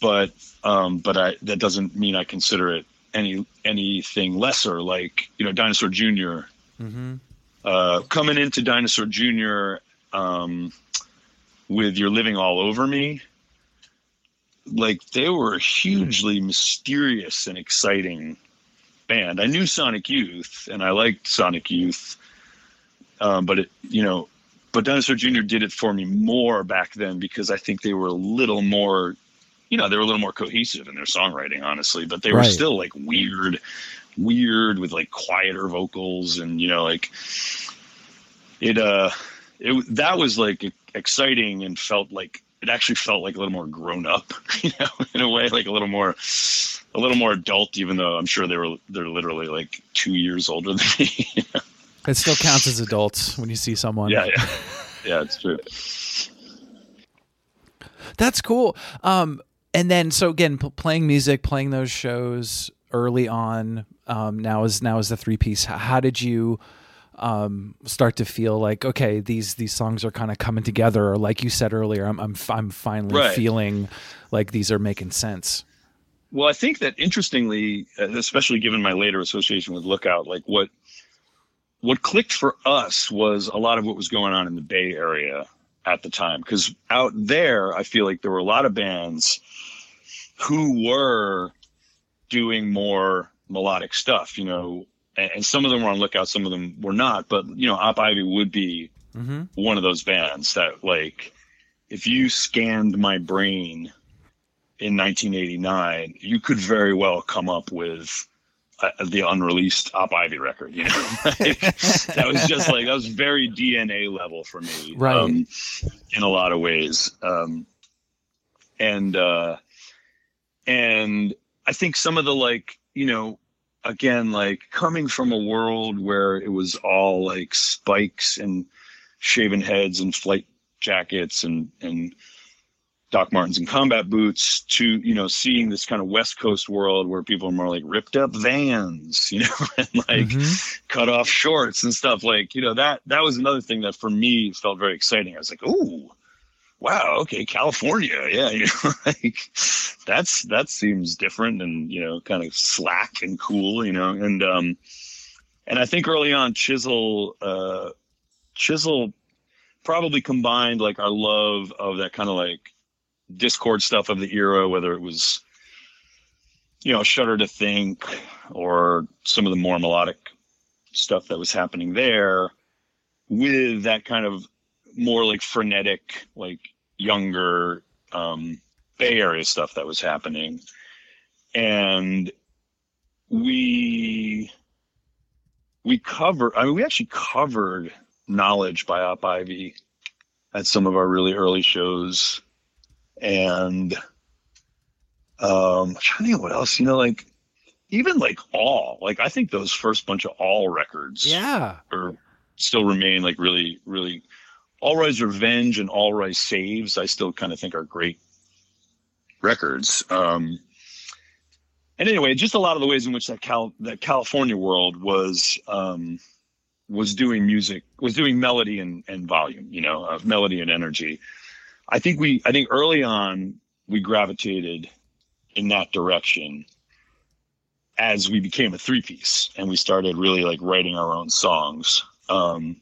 but um, but I that doesn't mean I consider it any anything lesser. Like you know, Dinosaur junior Mm-hmm. uh, coming into Dinosaur Jr. Um, with You're Living All Over Me, like they were a hugely mysterious and exciting band. I knew Sonic Youth and I liked Sonic Youth, um, but it, you know, but Dinosaur Jr. did it for me more back then because I think they were a little more, you know, they were a little more cohesive in their songwriting, honestly, but they were Right. still like weird, weird with like quieter vocals and, you know, like it, uh, it, that was like exciting and felt like, it actually felt like a little more grown up, you know, in a way, like a little more, a little more adult, even though I'm sure they were, they're literally like two years older than me. It still counts as adults when you see someone. yeah. Yeah. Yeah. It's true. That's cool. Um, and then so again, p- playing music, playing those shows early on. Um, now is now is the three piece. How, how did you um, start to feel like okay, these these songs are kind of coming together, or like you said earlier, I'm I'm I'm finally Right. feeling like these are making sense. Well, I think that interestingly, uh, especially given my later association with Lookout, like what what clicked for us was a lot of what was going on in the Bay Area at the time. Because out there, I feel like there were a lot of bands who were doing more melodic stuff, you know, and, and some of them were on Lookout, some of them were not. But you know, Op Ivy would be Mm-hmm. one of those bands that like if you scanned my brain in 1989 you could very well come up with uh, the unreleased op ivy record you know Like, that was just like that was very dna level for me Right. um, in a lot of ways um, and uh and i think some of the like you know again like coming from a world where it was all like spikes and shaven heads and flight jackets and and Doc Martens and combat boots to you know seeing this kind of West Coast world where people are more like ripped up Vans, you know, and like Mhm. cut off shorts and stuff. Like you know that that was another thing that for me felt very exciting. I was like, oh, wow, okay, California, yeah, you know, like that's that seems different and you know kind of slack and cool, you know, and um, and I think early on Chisel, uh, Chisel probably combined like our love of that kind of like Dischord stuff of the era whether it was you know shudder to think or some of the more melodic stuff that was happening there with that kind of more like frenetic like younger um bay area stuff that was happening and we we cover i mean we actually covered knowledge by op ivy at some of our really early shows and um I'm trying to think what else you know like even like all like i think those first bunch of all records Yeah. or still remain like really really Allroy's Revenge and Allroy Saves i still kind of think are great records. Um and anyway just a lot of the ways in which that cal that california world was um was doing music was doing melody and and volume you know uh, melody and energy. I think we i think early on we gravitated in that direction as we became a three piece and we started really like writing our own songs. Um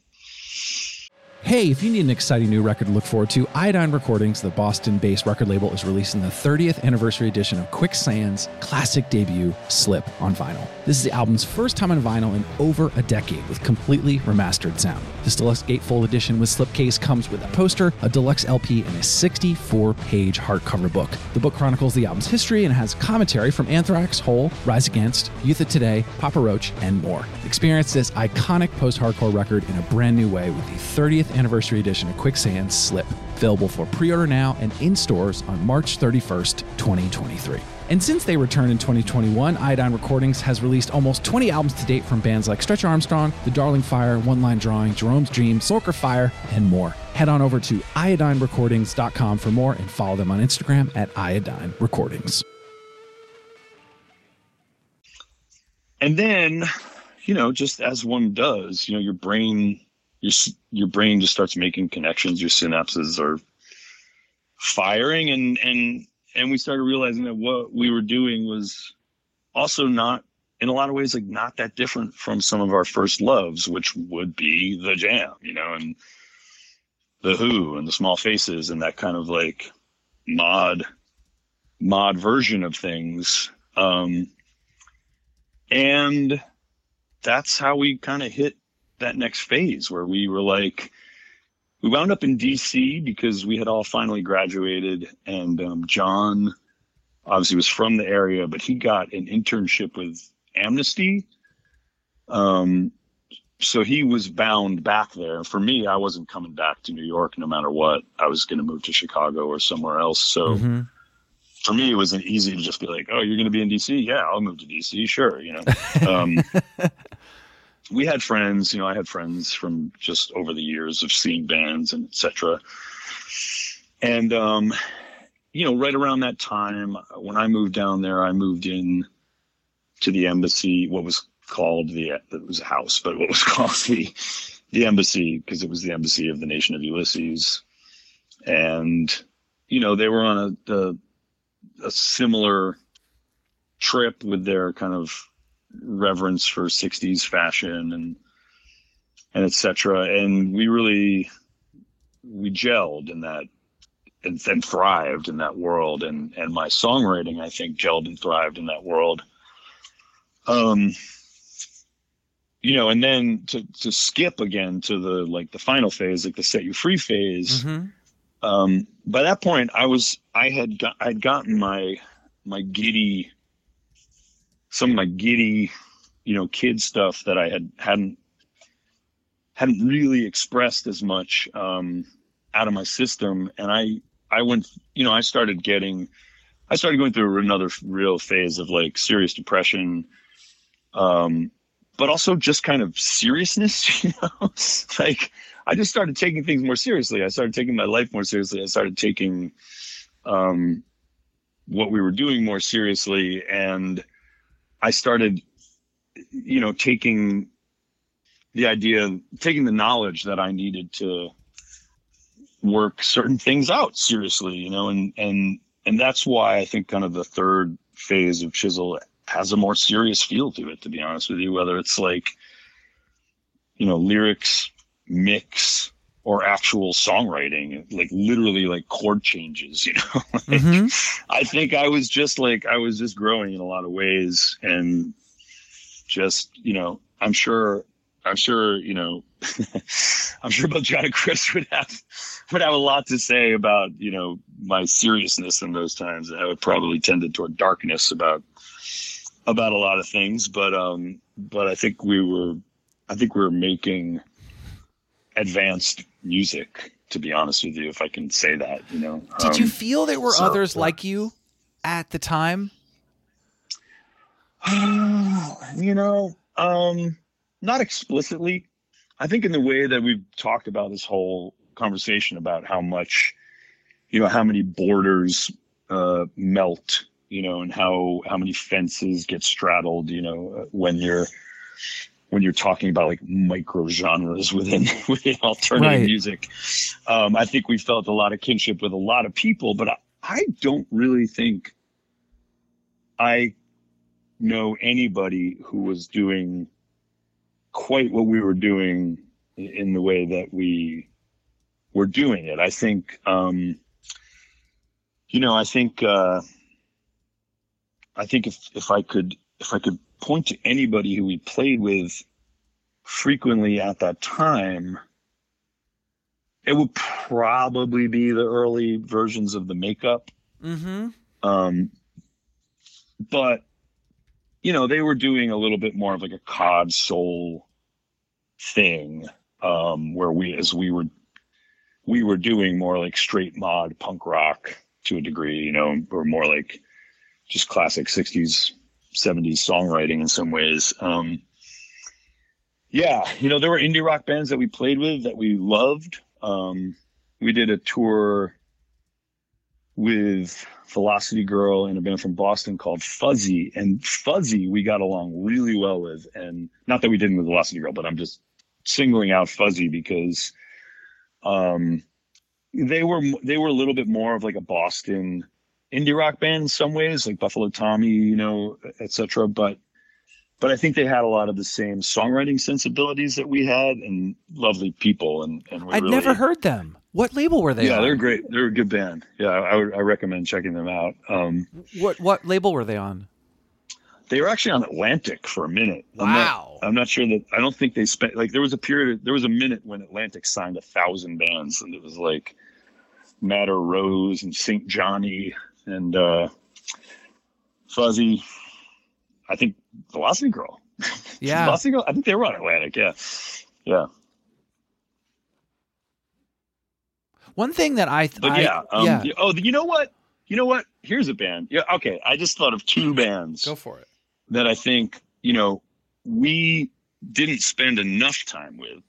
Hey, if you need an exciting new record to look forward to, Iodine Recordings, the Boston based record label, is releasing the 30th anniversary edition of Quicksand's classic debut, Slip, on vinyl. This is the album's first time on vinyl in over a decade with completely remastered sound. This deluxe gatefold edition with slipcase comes with a poster, a deluxe LP, and a 64 page hardcover book. The book chronicles the album's history and has commentary from Anthrax, Hole, Rise Against, Youth of Today, Papa Roach, and more. Experience this iconic post hardcore record in a brand new way with the 30th anniversary edition of Quicksand's Slip, available for pre order now and in stores on March 31st, 2023. And since they returned in 2021, Iodine Recordings has released almost 20 albums to date from bands like Stretch Armstrong, The Darling Fire, One Line Drawing, Jerome's Dream, Sulker Fire, and more. Head on over to iodinerecordings.com for more and follow them on Instagram at iodine recordings. and then you know just as one does you know your brain your your brain just starts making connections your synapses are firing and and and we started realizing that what we were doing was also not in a lot of ways like not that different from some of our first loves which would be the jam you know and the who and the small faces and that kind of like mod mod version of things. Um and that's how we kind of hit that next phase where we were like we wound up in dc because we had all finally graduated and um, john obviously was from the area but he got an internship with amnesty um, so he was bound back there for me i wasn't coming back to new york no matter what i was going to move to chicago or somewhere else so Mhm. for me, it wasn't easy to just be like, "Oh, you're going to be in DC? Yeah, I'll move to DC. Sure." You know, um, we had friends. You know, I had friends from just over the years of seeing bands and etc. And um, you know, right around that time, when I moved down there, I moved in to the embassy. What was called the it was a house, but what was called the the embassy because it was the embassy of the nation of Ulysses, and you know they were on a, a a similar trip with their kind of reverence for 60s fashion and and etc and we really we gelled in that and, and thrived in that world. And and my songwriting i think gelled and thrived in that world. Um you know and then to to skip again to the like the final phase like the set you free phase Mhm. um, by that point, I was I had got I'd gotten my my giddy some of my giddy you know kid stuff that I had hadn't hadn't really expressed as much um, out of my system, and I I went you know I started getting I started going through another real phase of like serious depression. Um, but also just kind of seriousness, you know, like I just started taking things more seriously. I started taking my life more seriously. I started taking um, what we were doing more seriously, and I started, you know, taking the idea, taking the knowledge that I needed to work certain things out seriously, you know, and and and that's why I think kind of the third phase of Chisel has a more serious feel to it, to be honest with you, whether it's like, you know, lyrics, mix, or actual songwriting, like literally like chord changes, you know. like, Mhm. I think I was just like I was just growing in a lot of ways and just, you know, I'm sure I'm sure, you know, I'm sure both John and Chris would have would have a lot to say about, you know, my seriousness in those times. I would probably tended toward darkness about about a lot of things, but um but I think we were I think we were making advanced music to be honest with you if I can say that, you know. Did you Um, feel there were so, others like you at the time? you know, um, not explicitly. I think in the way that we've talked about this whole conversation about how much, you know, how many borders uh, melt, you know, and how how many fences get straddled, you know, uh, when you're when you're talking about like micro genres within within alternative Right. music. Um, I think we felt a lot of kinship with a lot of people, but I, I don't really think I know anybody who was doing quite what we were doing in the way that we were doing it. I think, um, you know, I think, uh, I think if, if I could, if I could point to anybody who we played with frequently at that time, it would probably be the early versions of the makeup. Mm-hmm. Um, but you know, they were doing a little bit more of like a cod soul thing, um, where we, as we were, we were doing more like straight mod punk rock to a degree, you know, or more like just classic '60s, '70s songwriting in some ways. Um, yeah, you know, there were indie rock bands that we played with that we loved. Um, we did a tour with Velocity Girl and a band from Boston called Fuzzy. And Fuzzy, we got along really well with. And not that we didn't with Velocity Girl, but I'm just singling out Fuzzy because um, they were they were a little bit more of like a Boston indie rock band in some ways, like Buffalo Tommy, you know, etc. But but I think they had a lot of the same songwriting sensibilities that we had, and lovely people. And and we I'd really, never heard them. What label were they on? yeah, on? they're great. They're a good band. Yeah, I, would I recommend checking them out. Um, What what label were they on? they were actually on Atlantic for a minute. I'm Wow. Not, I'm not sure that I don't think they spent like there was a period there was a minute when Atlantic signed a thousand bands and it was like Madder Rose and St. Johnny and uh Fuzzy. I think Velocity Girl. Yeah. Velocity Girl. I think they were on Atlantic. Yeah. Yeah. One thing that I, But I yeah. Um, yeah. yeah, Oh, you know what? You know what? Here's a band. Yeah. Okay. I just thought of two bands. Go for it. that I think, you know, we didn't spend enough time with.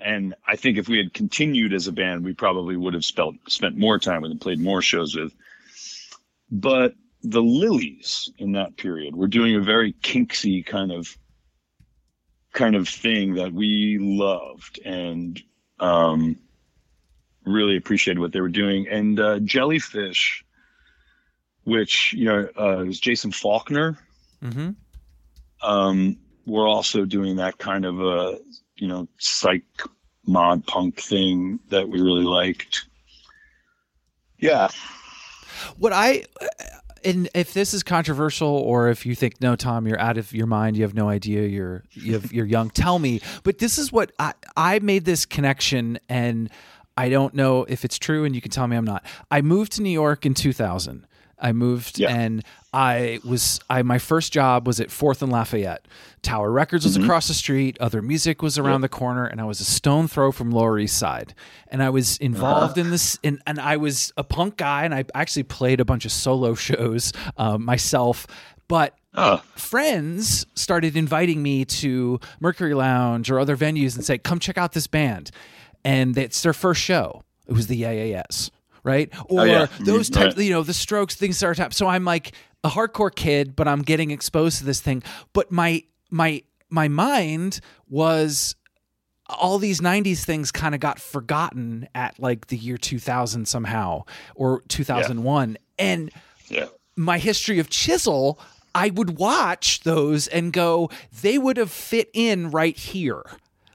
And I think if we had continued as a band, we probably would have spelt, spent more time with and played more shows with. But the Lilies in that period were doing a very kinksy kind of kind of thing that we loved and um, really appreciated what they were doing. And uh, Jellyfish, which you know uh, was Jason Falkner, Mm-hmm. um, we're also doing that kind of a you know psych mod punk thing that we really liked. Yeah, What I and if this is controversial or if you think no Tom you're out of your mind you have no idea you're you have, you're young tell me. But this is what I I made this connection and I don't know if it's true and you can tell me I'm not. I moved to New York in 2000 I moved Yeah. and I was I my first job was at Fourth and Lafayette. Tower Records was across the street, other music was around the corner, and I was a stone throw from Lower East Side. And I was involved in this and, and I was a punk guy and I actually played a bunch of solo shows um, myself. But oh, friends started inviting me to Mercury Lounge or other venues and say, "Come check out this band," and it's their first show. It was the AAS, right? Oh, or yeah. those types, right. you know, the strokes, things are to So I'm like a hardcore kid, but I'm getting exposed to this thing. But my my my mind was all these 90s things kind of got forgotten at like the year 2000 somehow or 2001 and Yeah. my history of chisel i would watch those and go they would have fit in right here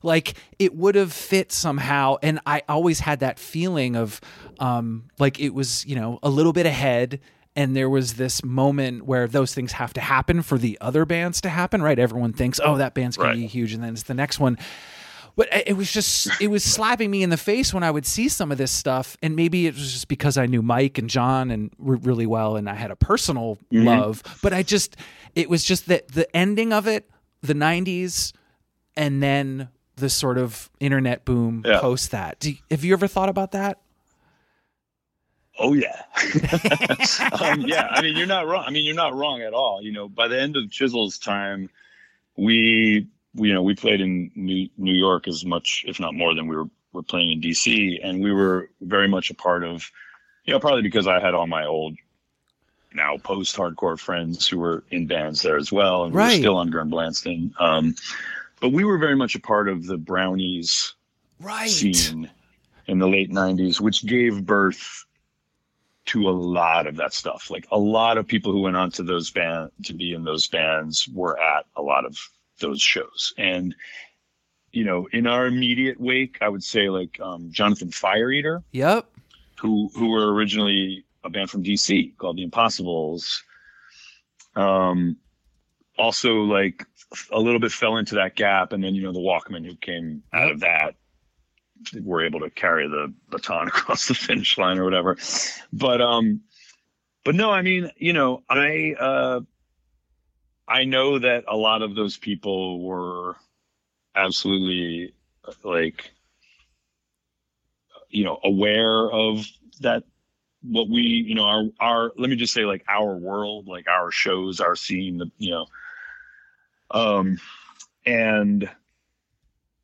like it would have fit somehow and i always had that feeling of um like it was you know a little bit ahead and there was this moment where those things have to happen for the other bands to happen right? Everyone thinks oh that band's gonna be huge and then it's the next one. But it was just it was slapping me in the face when I would see some of this stuff, and maybe it was just because I knew Mike and John and really well, and I had a personal love. But I just it was just that the ending of it, the '90s, and then the sort of internet boom Yeah. post that. Do have you ever thought about that? Oh yeah, um, yeah. I mean, you're not wrong. I mean, you're not wrong at all. You know, by the end of Chisel's time, we, we you know we played in New, New York as much, if not more, than we were were playing in DC, and we were very much a part of, you know, probably because I had all my old, now post-hardcore friends who were in bands there as well, and we Right. were still on Gern Blandsten. Um, but we were very much a part of the Brownies Right. scene in the late 90s which gave birth to a lot of that stuff like a lot of people who went on to those band to be in those bands were at a lot of those shows and you know in our immediate wake i would say like um, jonathan fire eater Yep. who who were originally a band from DC called the Impossibles. Um, also like a little bit fell into that gap, and then you know the Walkmen who came out of that were able to carry the baton across the finish line or whatever. But um, but no, I mean you know I uh, I know that a lot of those people were absolutely uh, like you know aware of that what we you know our our let me just say like our world like our shows our scene the you know um and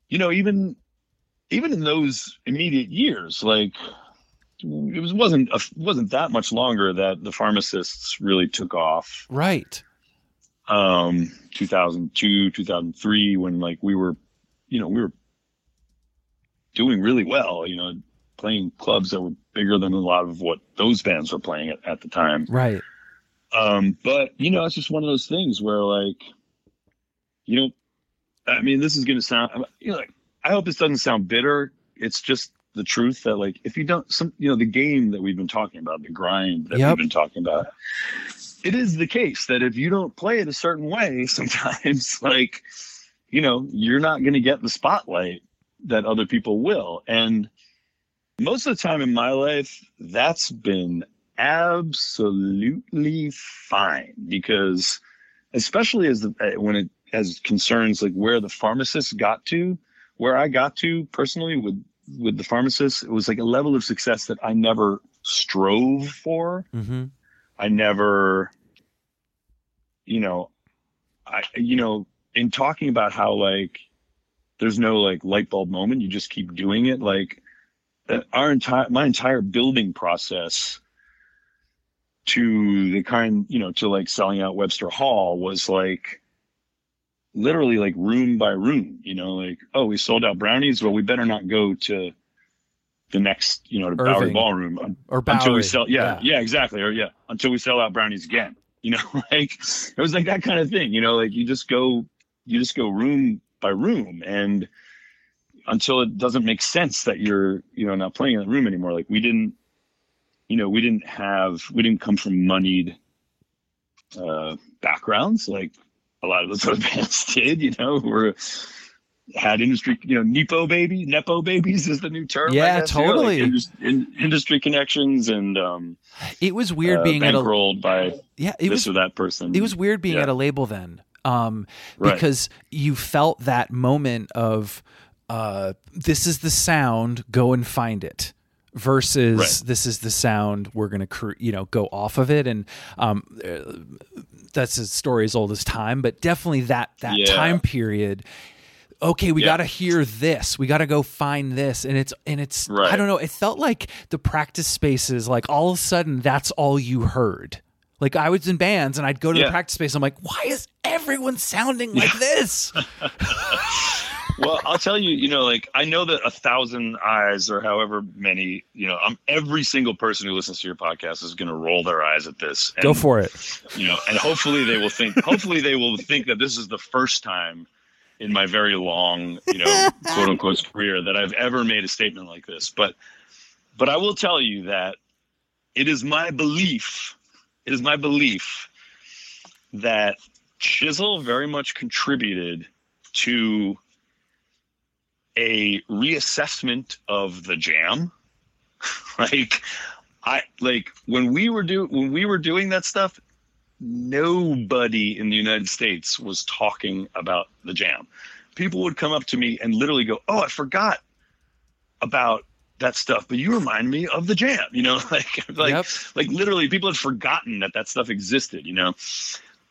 you know even even in those immediate years like it was wasn't a, wasn't that much longer that the pharmacists really took off Right. um 2002 2003 when like we were you know we were doing really well you know playing clubs that were bigger than a lot of what those bands were playing at, at the time Right. um but you know it's just one of those things where like you know i mean this is going to sound you know like i hope this doesn't sound bitter it's just the truth that like if you don't some you know the game that we've been talking about the grind that Yep. we've been talking about it is the case that if you don't play it a certain way sometimes like you know you're not going to get the spotlight that other people will and most of the time in my life that's been absolutely fine because especially as the uh, when it as concerns like where the pharmacist got to where i got to personally with with the pharmacist it was like a level of success that i never strove for Mm-hmm. I never, you know, I, you know, in talking about how like there's no like light bulb moment, you just keep doing it. Like our entire, my entire building process to the kind, you know, to like selling out Webster Hall was like literally like room by room, you know, like, oh, we sold out brownies. Well, we better not go to the next, you know, to Bowery Irving. Ballroom Or until we sell yeah, yeah exactly or yeah until we sell out brownies again you know like it was like that kind of thing you know like you just go you just go room by room and until it doesn't make sense that you're you know not playing in the room anymore like we didn't you know we didn't have we didn't come from moneyed uh backgrounds like a lot of those other bands did you know who were had industry, you know, Nepo baby, Nepo babies is the new term. Yeah, guess, you know, like totally. indus- in, industry connections and um, It was weird uh, being at a bankrolled by yeah. It this was or that person. it was weird being Yeah. at a label then um Right. because you felt that moment of uh this is the sound go and find it versus Right. this is the sound we're gonna cre- you know go off of it and um uh, that's a story as old as time but definitely that that Yeah. time period okay, we Yeah. got to hear this. We got to go find this. And it's, and it's, I don't know. It felt like the practice spaces, like all of a sudden, that's all you heard. Like I was in bands and I'd go to the practice space. I'm like, why is everyone sounding like this? well, I'll tell you, you know, like I know that a thousand eyes or however many, you know, I'm every single person who listens to your podcast is going to roll their eyes at this. And, Go for it. You know, and hopefully they will think, hopefully they will think that this is the first time in my very long, you know, quote unquote career that I've ever made a statement like this. But, but I will tell you that it is my belief, it is my belief that Chisel very much contributed to a reassessment of the jam. like I like when we were do when we were doing that stuff, nobody in the United States was talking about the jam. People would come up to me and literally go, "Oh, I forgot about that stuff, but you remind me of the jam." You know, like like Yep. like literally people had forgotten that that stuff existed. You know,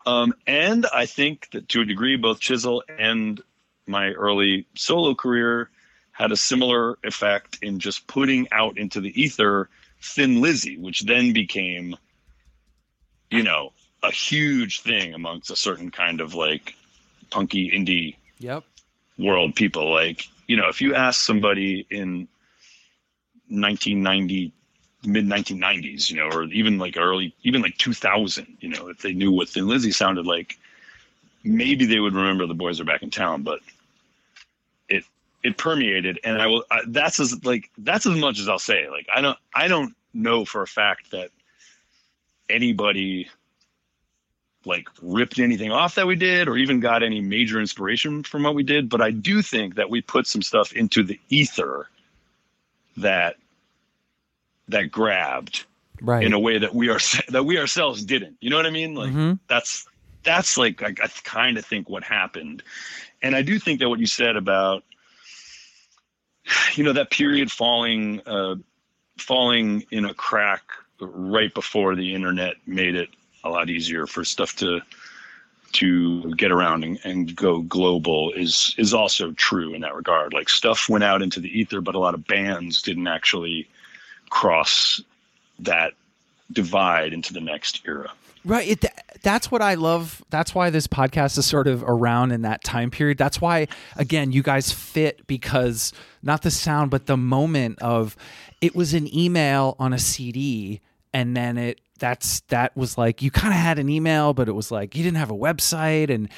um, and I think that to a degree, both Chisel and my early solo career had a similar effect in just putting out into the ether Thin Lizzy, which then became, you know, a huge thing amongst a certain kind of like punky indie Yep. world people. Like, you know, if you ask somebody in 1990, mid 1990s, you know, or even like early, even like 2000, you know, if they knew what Thin Lizzy sounded like, maybe they would remember the boys are back in town, but it, permeated and I will, I, that's as like, that's as much as I'll say. Like, I don't, I don't know for a fact that anybody like ripped anything off that we did or even got any major inspiration from what we did but i do think that we put some stuff into the ether that that grabbed Right. in a way that we are that we ourselves didn't you know what i mean like Mhm. that's that's like I, I kind of think what happened and i do think that what you said about you know that period falling uh falling in a crack right before the internet made it a lot easier for stuff to to get around and, and go global is is also true in that regard. Like stuff went out into the ether but a lot of bands didn't actually cross that divide into the next era Right. It, that's what I love. That's why this podcast is sort of around in that time period. That's why, again, you guys fit because not the sound, but the moment of it was an email on a CD, and then it that's that was like you kind of had an email, but it was like you didn't have a website, and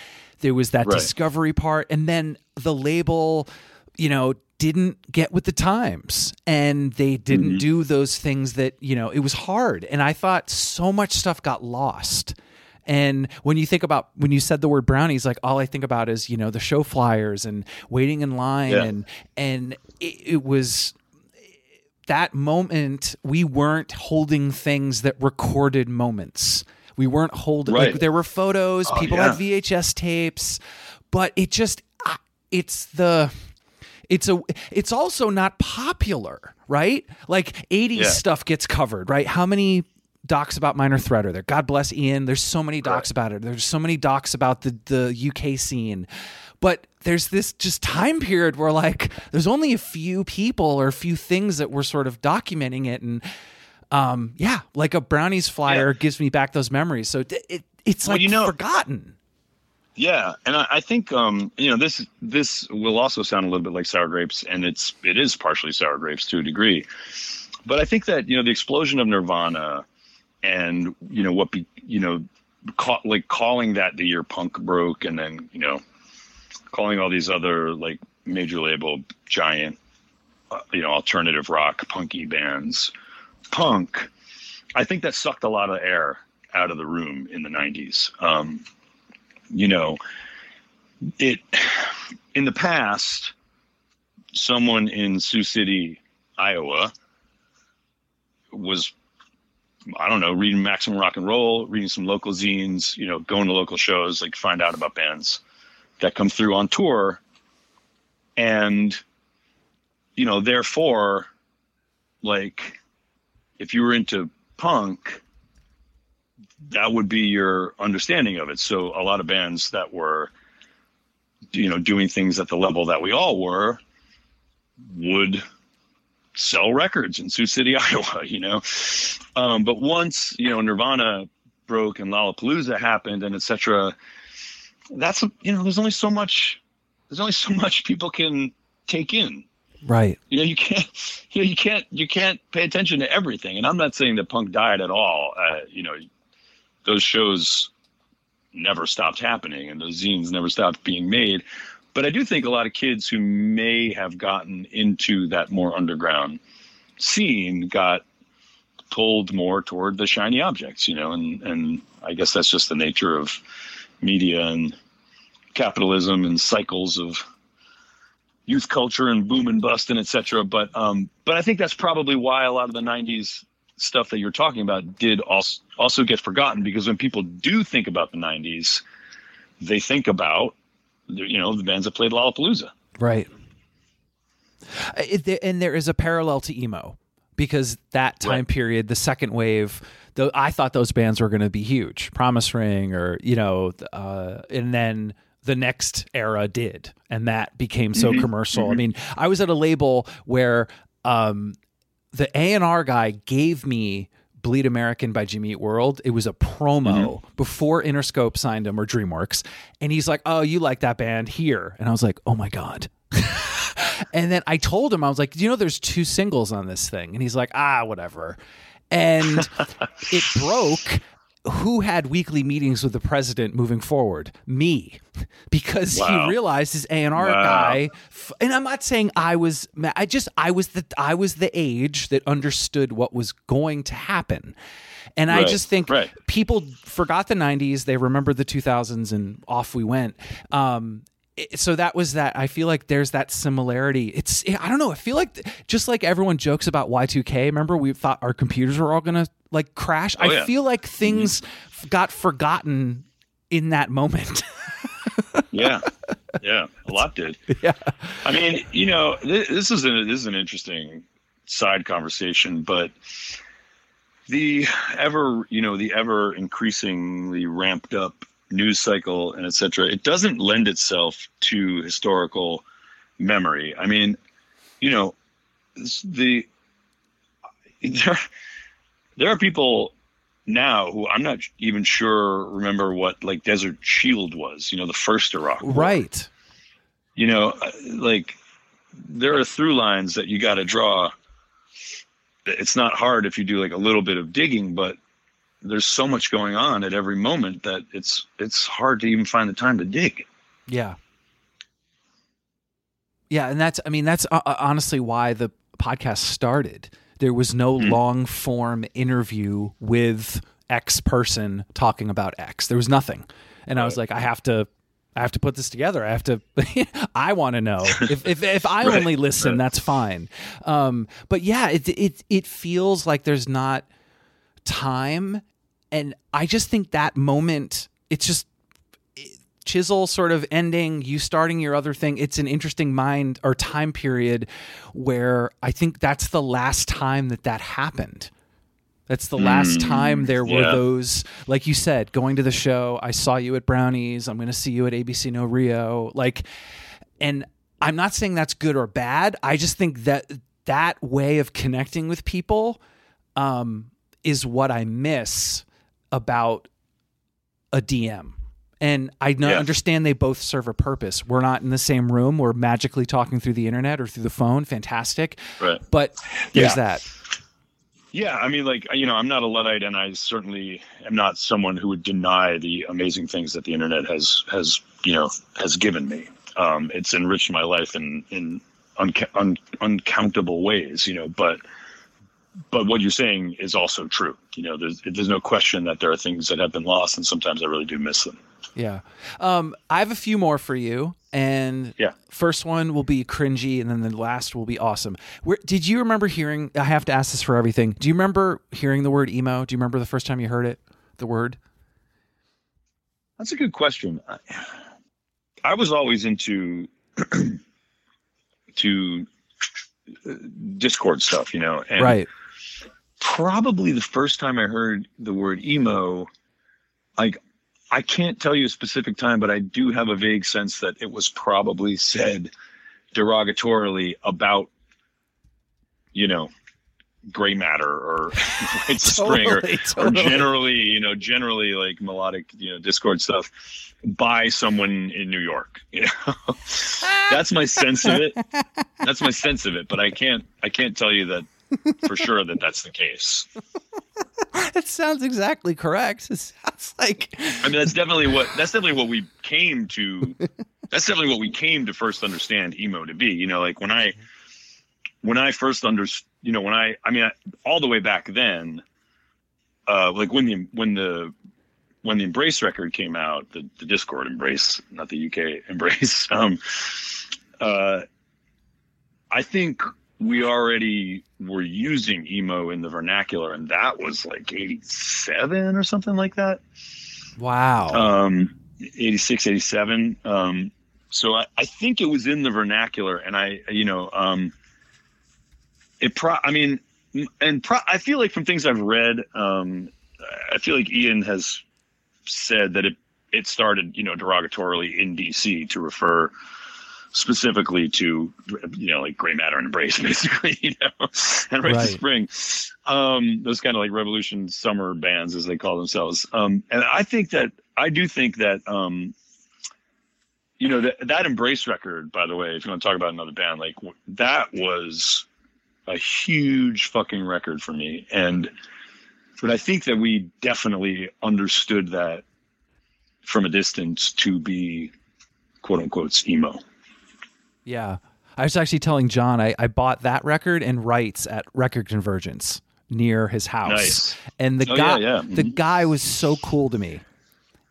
there was that Right. discovery part, and then the label, you know, didn't get with the times and they didn't mm-hmm. do those things that you know it was hard. And i thought so much stuff got lost. And when you think about when you said the word brownies like all i think about is you know the show flyers and waiting in line Yeah. and and it, it was that moment we weren't holding things that recorded moments. We weren't holding like there were photos Oh, people yeah. had vhs tapes but it just it's the it's a it's also not popular right? Like 80s Yeah. stuff gets covered right? How many docs about minor threat are there? God bless ian. There's so many docs about it. There's so many docs about the the uk scene. But there's this just time period where like there's only a few people or a few things that were sort of documenting it. And um yeah like a brownies flyer Yeah. gives me back those memories. So it, it it's Well, like you know- forgotten Yeah, and I, I think um, you know this this will also sound a little bit like sour grapes, and it's it is partially sour grapes to a degree, but I think that you know the explosion of Nirvana, and you know what be you know, call, like calling that the year punk broke, and then you know, calling all these other like major label giant, uh, you know, alternative rock punky bands, punk. I think that sucked a lot of air out of the room in the '90s. Um, you know, it in the past, someone in Sioux City, Iowa, was I don't know, reading Maximum Rock and Roll, reading some local zines, you know, going to local shows, like find out about bands that come through on tour. And, you know, therefore, like, if you were into punk, that would be your understanding of it. So a lot of bands that were you know, doing things at the level that we all were, would sell records in Sioux City, Iowa. You know, um, but once you know Nirvana broke and Lollapalooza happened and etc. That's you know, there's only so much. There's only so much people can take in. Right. You know, you can't. You know, you can't. You can't pay attention to everything. And I'm not saying that punk died at all. Uh, you know, those shows never stopped happening, and those zines never stopped being made. But I do think a lot of kids who may have gotten into that more underground scene got pulled more toward the shiny objects, you know, and and I guess that's just the nature of media and capitalism and cycles of youth culture and boom and bust and etc. But um, but I think that's probably why a lot of the '90s stuff that you're talking about did also also get forgotten because when people do think about the '90s, they think about you know the bands that played Lollapalooza. Right. And there is a parallel to emo because that time right. period, the second wave, though I thought those bands were going to be huge, Promise Ring, or you know, uh, and then the next era did, and that became so mm-hmm. commercial. Mm-hmm. I mean, I was at a label where um, the A and R guy gave me Bleed American by Jimmy Eat World. It was a promo mm-hmm. before Interscope signed him or DreamWorks. And he's like, Oh, you like that band here. And I was like, Oh my God. and then I told him, I was like, Do you know there's two singles on this thing? And he's like, Ah, whatever. And it broke who had weekly meetings with the president moving forward? Me, because wow. he realized his A and R guy. And I'm not saying I was. I just I was the I was the age that understood what was going to happen. And right. I just think right. people forgot the 90s, they remembered the 2000s, and off we went. Um, so that was that i feel like there's that similarity. It's i don't know i feel like just like everyone jokes about y2k remember we thought our computers were all gonna like crash? Oh, i yeah. feel like things mm-hmm. got forgotten in that moment. Yeah. Yeah a lot did. Yeah. I mean you know this, this is an this is an interesting side conversation but the ever you know the ever increasingly ramped up news cycle and etc it doesn't lend itself to historical memory. I mean you know the there, there are people now who i'm not even sure remember what like desert shield was you know the first iraq war. right. You know uh, like there are through lines that you got to draw. It's not hard if you do like a little bit of digging but there's so much going on at every moment that it's it's hard to even find the time to dig. Yeah. Yeah, and that's I mean that's uh, uh honestly why the podcast started. There was no mm. long form interview with X person talking about X. There was nothing. And right. I was like I have to I have to put this together. I have to. I want to know if if, if I right. only listen, right. that's fine. Um, but yeah, it it it feels like there's not time and I just think that moment, it's just chisel sort of ending, you starting your other thing. It's an interesting mind or time period where I think that's the last time that that happened. That's the last mm, time there were yeah. those, like you said, going to the show. I saw you at Brownies. I'm going to see you at ABC No Rio. Like, and I'm not saying that's good or bad. I just think that that way of connecting with people um, is what I miss about a DM. And I yeah. understand they both serve a purpose. We're not in the same room. We're magically talking through the internet or through the phone. Fantastic. Right. But there's yeah. that. Yeah, I mean, like you know, I'm not a luddite, and I certainly am not someone who would deny the amazing things that the internet has has you know has given me. Um, it's enriched my life in in unca- un- uncountable ways, you know. But but what you're saying is also true. You know, there's there's no question that there are things that have been lost, and sometimes I really do miss them. Yeah, um, I have a few more for you, and yeah, first one will be cringy, and then the last will be awesome. Where did you remember hearing? I have to ask this for everything. Do you remember hearing the word emo? Do you remember the first time you heard it? The word. That's a good question. I, I was always into to uh, Dischord stuff, you know, and right probably the first time I heard the word emo, like I can't tell you a specific time, but I do have a vague sense that it was probably said derogatorily about, you know, gray matter or rites of spring or, Totally, or generally, you know, generally like melodic, you know, Dischord stuff by someone in New York. You know, that's my sense of it. That's my sense of it, but I can't, I can't tell you that for sure that that's the case. that sounds exactly correct. It sounds like I mean, that's definitely what that's definitely what we came to. That's definitely what we came to first understand emo to be. You know, like when I when I first under you know when I I mean I, all the way back then, uh, like when the when the when the Embrace record came out, the, the Dischord Embrace, not the UK Embrace. Um, uh, I think we already were using emo in the vernacular, and that was like '87 or something like that wow. um 86 87 um so I, I think it was in the vernacular and i you know um it pro i mean and pro- i feel like from things i've read um i feel like ian has said that it it started you know derogatorily in dc to refer specifically to you know like gray matter and embrace basically you know and right, Right. to spring. Um those kind of like revolution summer bands as they call themselves. Um and i think that i do think that um you know that that embrace record by the way if you want to talk about another band like that was a huge fucking record for me. And but i think that we definitely understood that from a distance to be quote unquote emo Yeah. I was actually telling John I, I bought that record and rights at Record Convergence near his house. Nice. And the Oh, guy yeah, yeah. the Mhm. guy was so cool to me.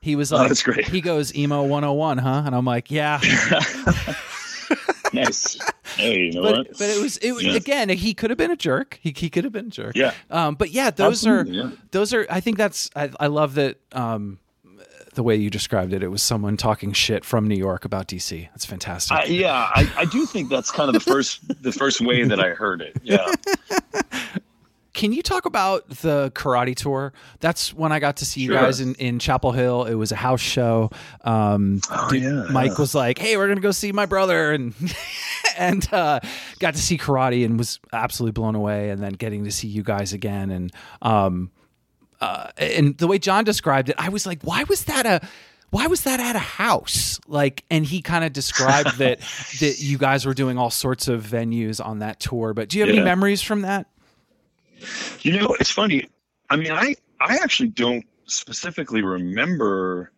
He was Oh, that's great. he goes emo 101, huh? And I'm like, yeah. nice hey you know but what but it was it was Yeah. again, he could have been a jerk. He he could have been a jerk. yeah Um but yeah, those are yeah. those are I think that's I, I love that um the way you described it. It was someone talking shit from New York about DC. That's fantastic. I, yeah I, I do think that's kind of the first the first way that i heard it yeah Can you talk about the karate tour? That's when I got to see you guys in, in Chapel Hill. It was a house show. Um, Oh, dude- yeah, Mike yeah. was like, "Hey, we're gonna go see my brother," and and uh, got to see karate and was absolutely blown away. And then getting to see you guys again, and um, uh, and the way John described it, I was like, "Why was that a?" Why was that at a house? Like, and he kind of described that that you guys were doing all sorts of venues on that tour. But do you have any memories from that? You know, it's funny. I mean, I I actually don't specifically remember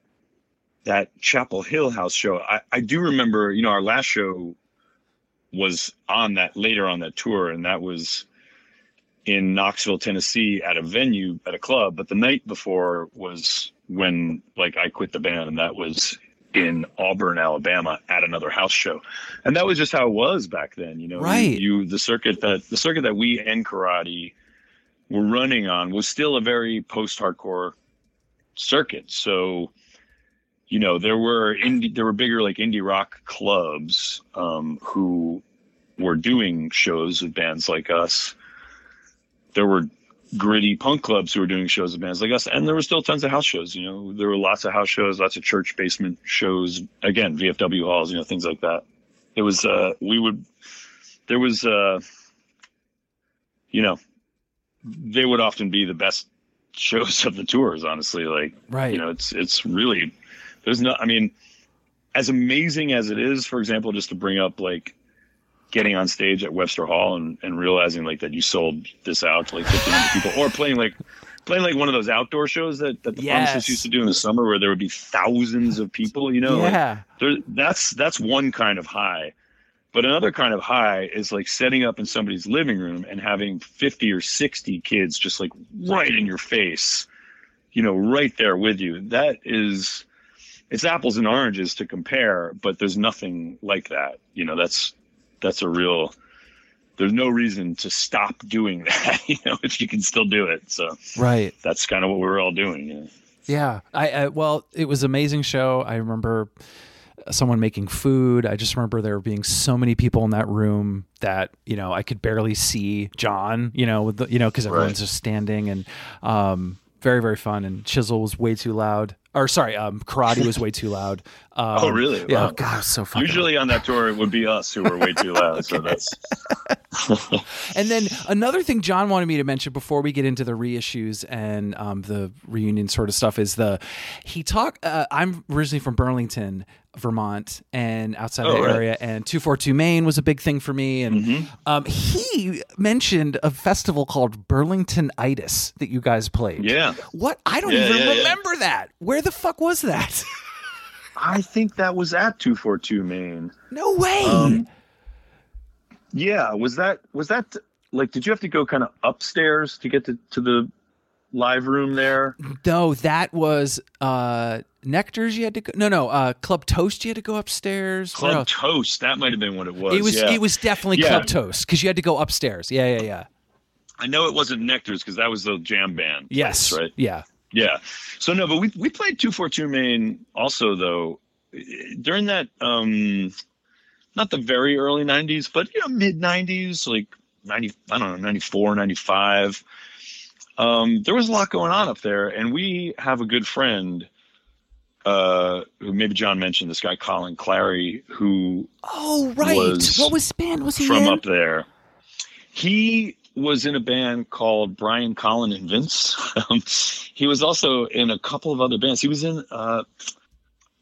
that Chapel Hill house show. I, I do remember, you know, our last show was on that later on that tour, and that was in Knoxville, Tennessee, at a venue at a club. But the night before was when like I quit the band, and that was in Auburn, Alabama, at another house show, and that was just how it was back then. You know, Right. You, you the circuit that the circuit that we and karate were running on was still a very post-hardcore circuit. So, you know, there were indie, there were bigger like indie rock clubs um, who were doing shows with bands like us. There were gritty punk clubs who were doing shows with bands like us, and there were still tons of house shows. You know, there were lots of house shows, lots of church basement shows. Again, VFW halls, you know, things like that. It was uh, we would there was uh, you know they would often be the best shows of the tours honestly like Right. you know it's it's really there's no i mean as amazing as it is for example just to bring up like getting on stage at webster hall and, and realizing like that you sold this out to like 1500 people or playing like playing like one of those outdoor shows that, that the Yes. pharmacists used to do in the summer where there would be thousands of people you know? Like, yeah. there, that's that's one kind of high. But another kind of high is like setting up in somebody's living room and having 50 or 60 kids just like right in your face you know right there with you. That is it's apples and oranges to compare but there's nothing like that. You know that's that's a real there's no reason to stop doing that you know if you can still do it so Right. that's kind of what we were all doing you know? Yeah. I, I well, it was an amazing show. I remember someone making food. I just remember there being so many people in that room that you know I could barely see John. You know, with the, you know because everyone's Right. just standing and um, very very fun. And Chisel was way too loud. or sorry, um, karate was way too loud. Um, Oh, really? Yeah. Wow. God, so fucking. Usually on that tour, it would be us who were way too loud. So that's And then another thing John wanted me to mention before we get into the reissues and um, the reunion sort of stuff is the he talked. Uh, I'm originally from Burlington, Vermont, and outside Oh, the right. area, and 242 Main was a big thing for me. And Mm-hmm. um, he mentioned a festival called Burlington Itis that you guys played. yeah. What? I don't Yeah, even yeah, yeah. remember that. Where the fuck was that? I think that was at two four two Main. no way. Um, Yeah, was that was that like? Did you have to go kind of upstairs to get to to the live room there? No, that was uh Nectar's you had to go no no, uh Club Toast you had to go upstairs. Club? Toast. That might have been what it was. it was yeah. it was definitely Yeah. Club Toast because you had to go upstairs. Yeah, yeah, yeah. I know it wasn't Nectar's because that was the jam band. place, Yes. right. Yeah. Yeah. So no, but we we played two four two main also though during that um not the very early 90s but you know mid 90s like 90 I don't know 94 95 um there was a lot going on up there and we have a good friend uh who maybe John mentioned this guy Colin Clary who Oh right. Was what was band was he from in? up there. He was in a band called Brian Colin and Vince. Um, he was also in a couple of other bands. He was in, uh,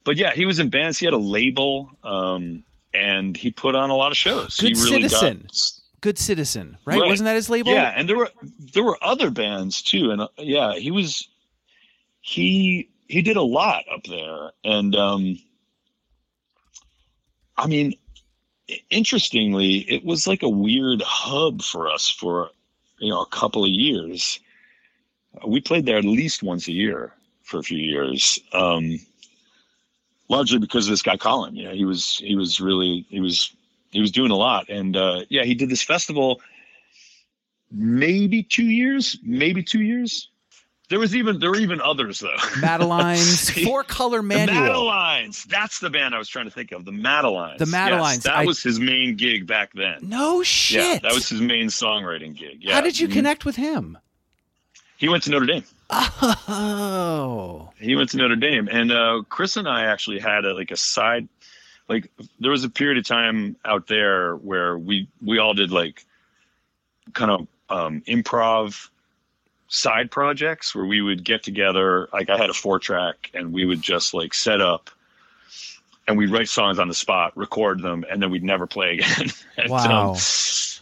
but yeah, he was in bands. He had a label, um, and he put on a lot of shows. Good he really Citizen. got. Good Citizen, right? Right. Wasn't that his label? Yeah, and there were there were other bands too, and uh, yeah, he was he he did a lot up there, and um, I mean, interestingly, it was like a weird hub for us for you know a couple of years. We played there at least once a year for a few years, um, largely because of this guy Colin. You know, he was he was really he was he was doing a lot, and uh, yeah, he did this festival maybe two years, maybe two years. There was even there were even others though. Madeline's Four Color The Manual. Madalines. That's the band I was trying to think of. The Madalines. The Madalines. Yes, that I- was his main gig back then. No shit. Yeah, that was his main songwriting gig. Yeah. How did you Mhm. connect with him? He went to Notre Dame. Oh. He went to Notre Dame, and uh, Chris and I actually had a, like a side. Like there was a period of time out there where we we all did like kind of um, improv side projects where we would get together. Like I had a four track, and we would just like set up, and we'd write songs on the spot, record them, and then we'd never play again. and, Wow. um,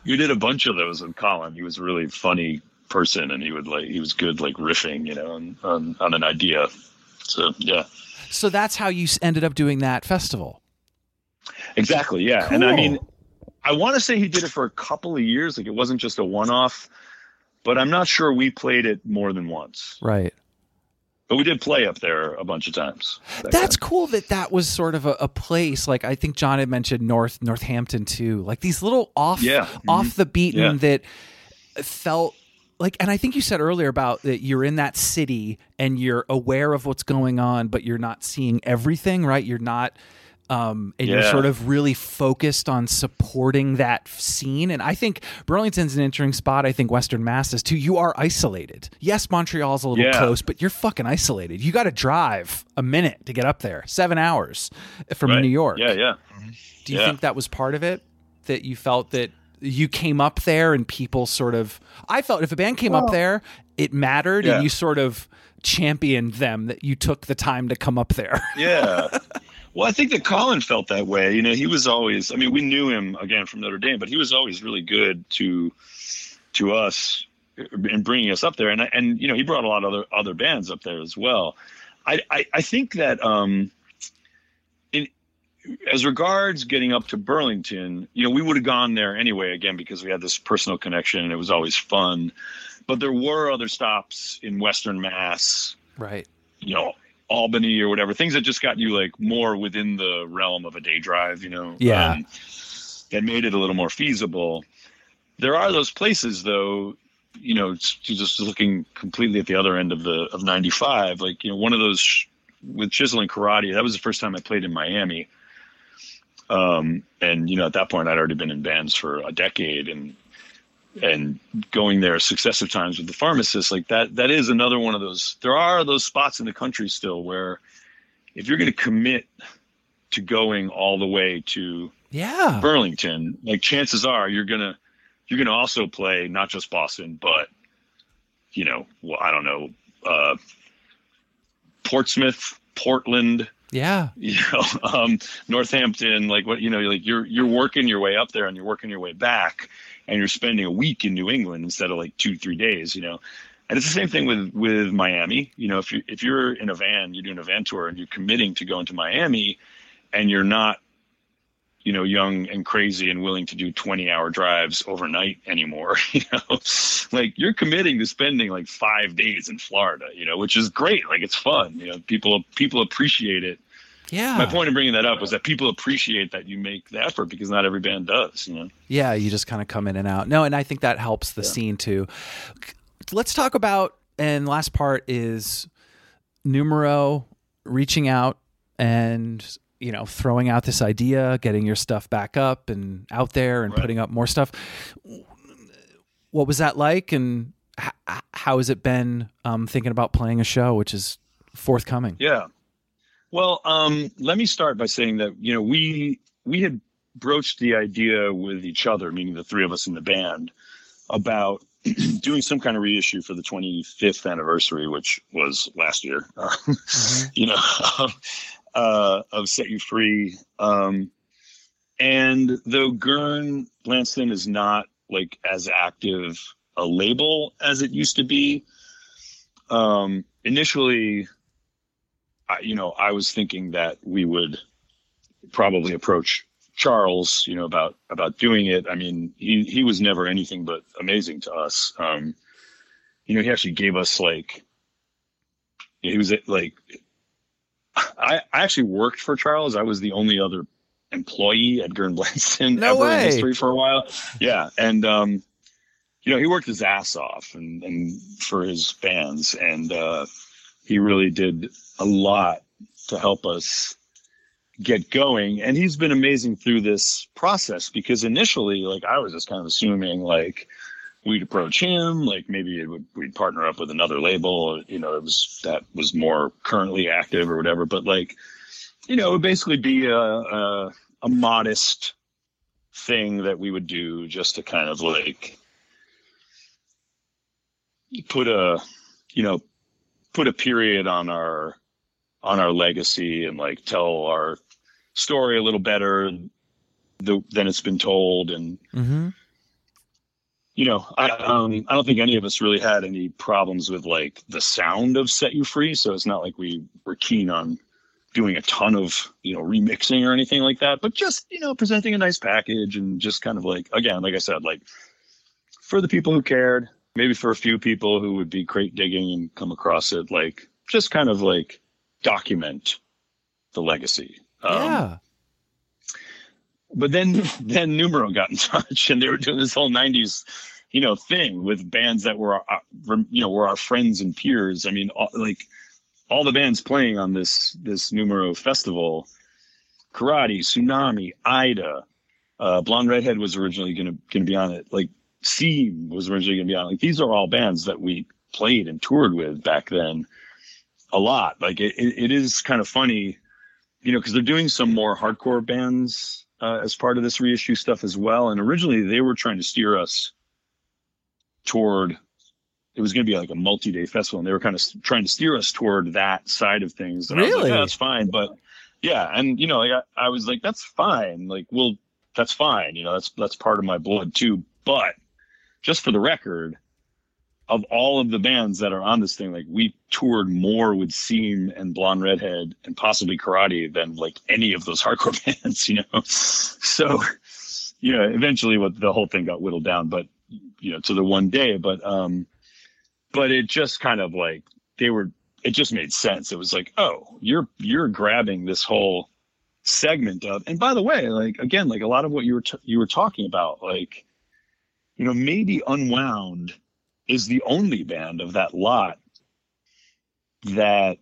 we did a bunch of those with Colin. He was a really funny person, and he would like he was good like riffing, you know, on on, on an idea. So yeah, So that's how you ended up doing that festival. Exactly, yeah. And I mean, I want to say he did it for a couple of years. Like it wasn't just a one off, but I'm not sure we played it more than once. Right. But we did play up there a bunch of times. back That's cool that that was sort of a, a place like I think John had mentioned North Northampton too. Like these little off Yeah. Mm-hmm. off the beaten Yeah. that felt like and I think you said earlier about that you're in that city and you're aware of what's going on but you're not seeing everything, right? You're not um, and you're sort of really focused on supporting that scene. And I think Burlington's an interesting spot. I think Western Mass is too. You are isolated. Yes, Montreal's a little Yeah. close, but you're fucking isolated. You got to drive a minute to get up there, seven hours from Right. New York. Yeah, yeah. Do you Yeah. think that was part of it? That you felt that you came up there and people sort of. I felt if a band came up there, it mattered, Yeah. and you sort of championed them. That you took the time to come up there. Yeah. Well, I think that Colin felt that way. You know, he was always. I mean, we knew him again from Notre Dame, but he was always really good to to us in bringing us up there. And and you know, he brought a lot of other other bands up there as well. I I, I think that um, in as regards getting up to Burlington, you know, we would have gone there anyway again because we had this personal connection and it was always fun. But there were other stops in Western Mass right. you know Albany or whatever things that just got you like more within the realm of a day drive, you know. Yeah. um, that made it a little more feasible. There are those places though, you know, just looking completely at the other end of the of 95, like you know, one of those sh- with Chisel and Karate. That was the first time I played in Miami. Um, and you know, at that point, I'd already been in bands for a decade, and and going there successive times with the pharmacist like that that is another one of those there are those spots in the country still where if you're going to commit to going all the way to Yeah. Burlington, like chances are you're gonna you're gonna also play not just Boston, but you know, well, I don't know, uh, Portsmouth, Portland, Yeah. you know, um, Northampton, like what you know, like you're you're working your way up there and you're working your way back, and you're spending a week in New England instead of like two three days, you know. And it's the same thing with with Miami. You know, if you if you're in a van, you're doing a van tour, and you're committing to going to Miami, and you're not, you know, young and crazy and willing to do 20 hour drives overnight anymore. You know, like you're committing to spending like five days in Florida. You know, which is great. Like it's fun. You know, people people appreciate it. Yeah. My point in bringing that up was that people appreciate that you make the effort because not every band does. You know. Yeah, you just kind of come in and out. No, and I think that helps the Yeah. scene too. Let's talk about and last part is numero reaching out and you know throwing out this idea, getting your stuff back up and out there and Right. putting up more stuff. What was that like, and how has it been um, thinking about playing a show, which is forthcoming? Yeah. Well, um, let me start by saying that you know we we had broached the idea with each other, meaning the three of us in the band, about doing some kind of reissue for the 25th anniversary, which was last year. You know, uh, of Set You Free. Um, and though Gern Blandsten is not like as active a label as it used to be, um, initially I, you know, I was thinking that we would probably approach Charles, you know, about about doing it. I mean, he he was never anything but amazing to us. Um, you know, he actually gave us like he was like I I actually worked for Charles. I was the only other employee at Gern Blandsten No ever way. in history for a while. Yeah, and um, you know, he worked his ass off and and for his bands, and uh, he really did a lot to help us get going. And he's been amazing through this process because initially, like I was just kind of assuming like we'd approach him, like maybe it would we'd partner up with another label, you know, it was that was more currently active or whatever. But like, you know, it would basically be a a, a modest thing that we would do just to kind of like put a you know put a period on our on our legacy and like tell our story a little better the, than it's been told and Mm-hmm. you know I um I don't think any of us really had any problems with like the sound of Set You Free so it's not like we were keen on doing a ton of you know remixing or anything like that but just you know presenting a nice package and just kind of like again like I said like for the people who cared maybe for a few people who would be crate digging and come across it like just kind of like document the legacy. Um, yeah. but then then numero got in touch and they were doing this whole 90s you know thing with bands that were uh, you know were our friends and peers. I mean all, like all the bands playing on this this numero festival karate tsunami ida uh blonde redhead was originally gonna gonna be on it. Like seam was originally gonna be on like these are all bands that we played and toured with back then a lot like it, it, is kind of funny you know because they're doing some more hardcore bands uh, as part of this reissue stuff as well. And originally they were trying to steer us toward it was going to be like a multi-day festival, and they were kind of trying to steer us toward that side of things. And I was like, Really? "Yeah, that's fine, but yeah, and you know, like, I, I was like, that's fine. Like, well, that's fine. You know, that's that's part of my blood too. But just for the record, of all of the bands that are on this thing, like we toured more with Seam and Blonde Redhead and possibly Karate than like any of those hardcore bands, you know. So, you know, eventually what the whole thing got whittled down, but you know, to the one day. But um but it just kind of like they were it just made sense. It was like, oh, you're you're grabbing this whole segment of and by the way, like again, like a lot of what you were t- you were talking about, like, you know, maybe Unwound is the only band of that lot that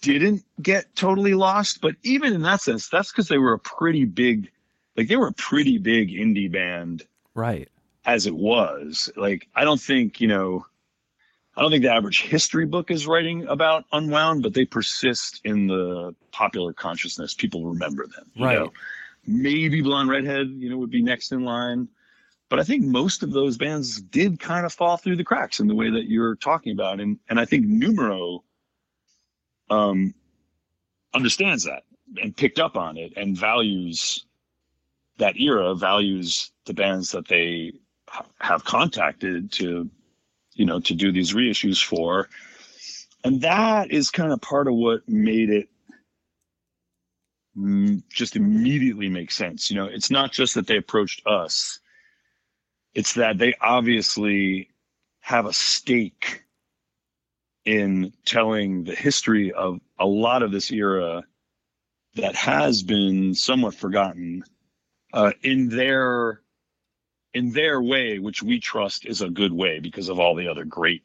didn't get totally lost. But even in that sense, that's because they were a pretty big, like they were a pretty big indie band Right. as it was. Like I don't think you know. I don't think the average history book is writing about Unwound, but they persist in the popular consciousness. People remember them. you Right. know. Maybe Blonde Redhead, you know, would be next in line. But I think most of those bands did kind of fall through the cracks in the way that you're talking about. And and I think Numero um understands that and picked up on it and values that era, values the bands that they ha- have contacted to you know to do these reissues for. And that is kind of part of what made it just immediately make sense. You know it's not just that they approached us it's that they obviously have a stake in telling the history of a lot of this era that has been somewhat forgotten uh, in their in their way, which we trust is a good way because of all the other great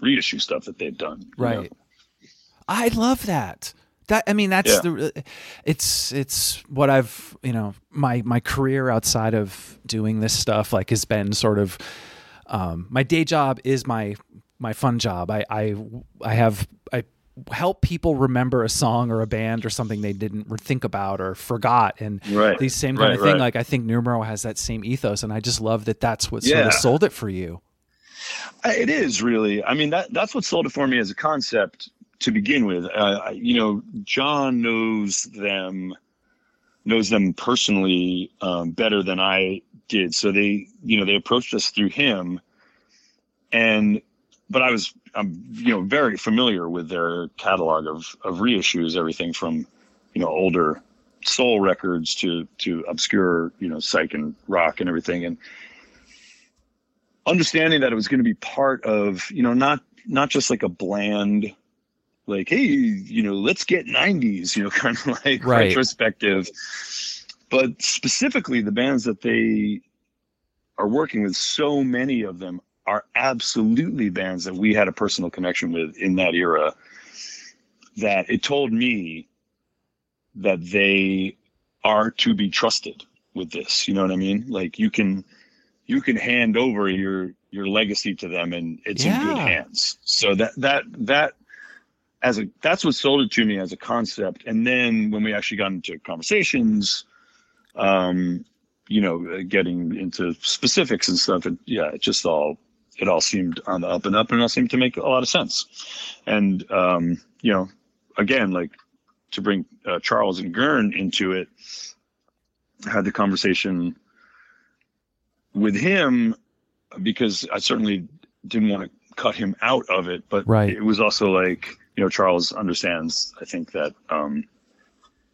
reissue stuff that they've done. you know? Right. I love that. That I mean, that's Yeah. the. It's it's what I've you know my my career outside of doing this stuff like has been sort of. Um, my day job is my my fun job. I I I have I help people remember a song or a band or something they didn't think about or forgot and Right. these same kind Right, of thing right. like i think numero has that same ethos and i just love that that's what sort of sold it for you It is really. I mean, that that's what sold it for me as a concept to begin with. Uh, you know, John knows them, knows them personally um, better than I did. So they, you know, they approached us through him, and but I was, I'm, you know, very familiar with their catalog of of reissues, everything from, you know, older soul records to to obscure, you know, psych and rock and everything, and understanding that it was going to be part of you know not not just like a bland like hey you know let's get 90s you know kind of like Right. retrospective. But specifically the bands that they are working with so many of them are absolutely bands that we had a personal connection with in that era that it told me that they are to be trusted with this you know what i mean? Like you can you can hand over your your legacy to them and it's in good hands. So that that that as a that's what sold it to me as a concept and then when we actually got into conversations um you know uh, getting into specifics and stuff it, yeah it just all it all seemed on the up and up and it all seemed to make a lot of sense and um you know again like to bring uh, charles and Gern into it I had the conversation with him because I certainly didn't want to cut him out of it, but Right. it was also like, you know, Charles understands, I think that um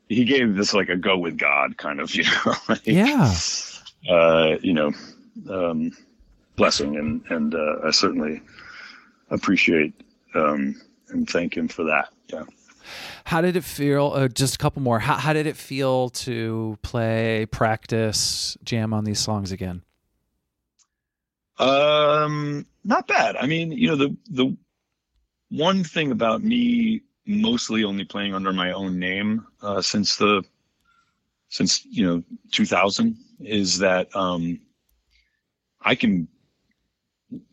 he gave this like a go with God kind of, you know, like, yeah uh, you know, um blessing and and uh, I certainly appreciate um and thank him for that. Yeah. How did it feel? Uh, just a couple more. How, how did it feel to play, practice, jam on these songs again? Um, not bad. I mean, you know, the the one thing about me mostly only playing under my own name uh, since the since you know 2000 is that um, I can,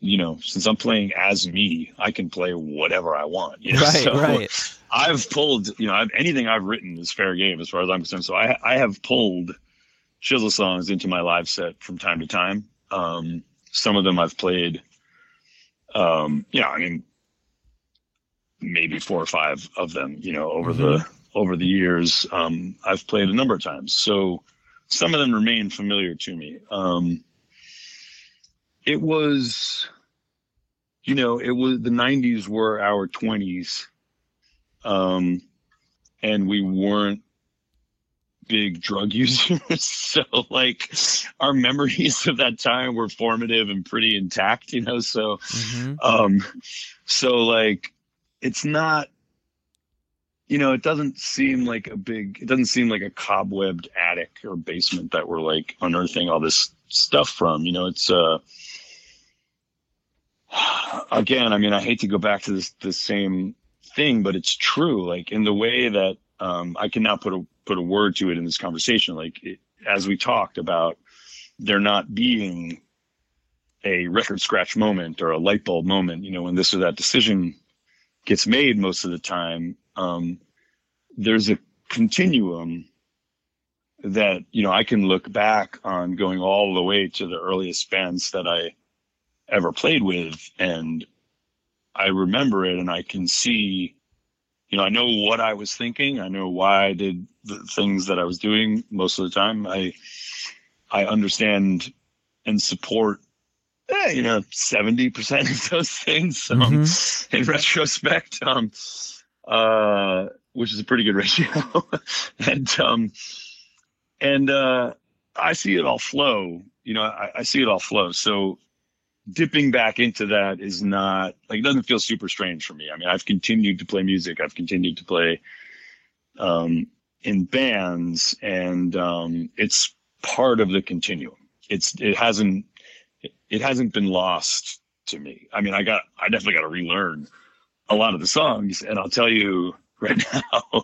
you know, since I'm playing as me, I can play whatever I want. You know? Right, So right. I've pulled, you know, I've, anything I've written is fair game as far as I'm concerned. So I I have pulled chisel songs into my live set from time to time. Um, some of them I've played. Um, yeah, I mean, maybe four or five of them. You know, over the over the years, um, I've played a number of times. So some of them remain familiar to me. Um, it was, you know, it was the '90s were our 20s, um, and we weren't big drug users. so like our memories of that time were formative and pretty intact, you know. So Mhm. um so like it's not you know, it doesn't seem like a big it doesn't seem like a cobwebbed attic or basement that we're like unearthing all this stuff from. You know, it's uh again, I mean, I hate to go back to this the same thing, but it's true. Like in the way that um, I can now put a put a word to it in this conversation. Like it, as we talked about, there not being a record scratch moment or a light bulb moment, you know, when this or that decision gets made most of the time, um, there's a continuum that, you know, I can look back on going all the way to the earliest bands that I ever played with. And I remember it and I can see, you know, I know what I was thinking. I know why I did the things that I was doing most of the time. I, I understand and support eh, you know, 70% of those things um, mm-hmm. in retrospect, um, uh, which is a pretty good ratio. and, um, and, uh, I see it all flow, you know, I, I see it all flow. So dipping back into that is not like, it doesn't feel super strange for me. I mean, I've continued to play music. I've continued to play, um, in bands and, um, it's part of the continuum. It's, it hasn't, it hasn't been lost to me. I mean, I got, I definitely got to relearn a lot of the songs, and I'll tell you right now,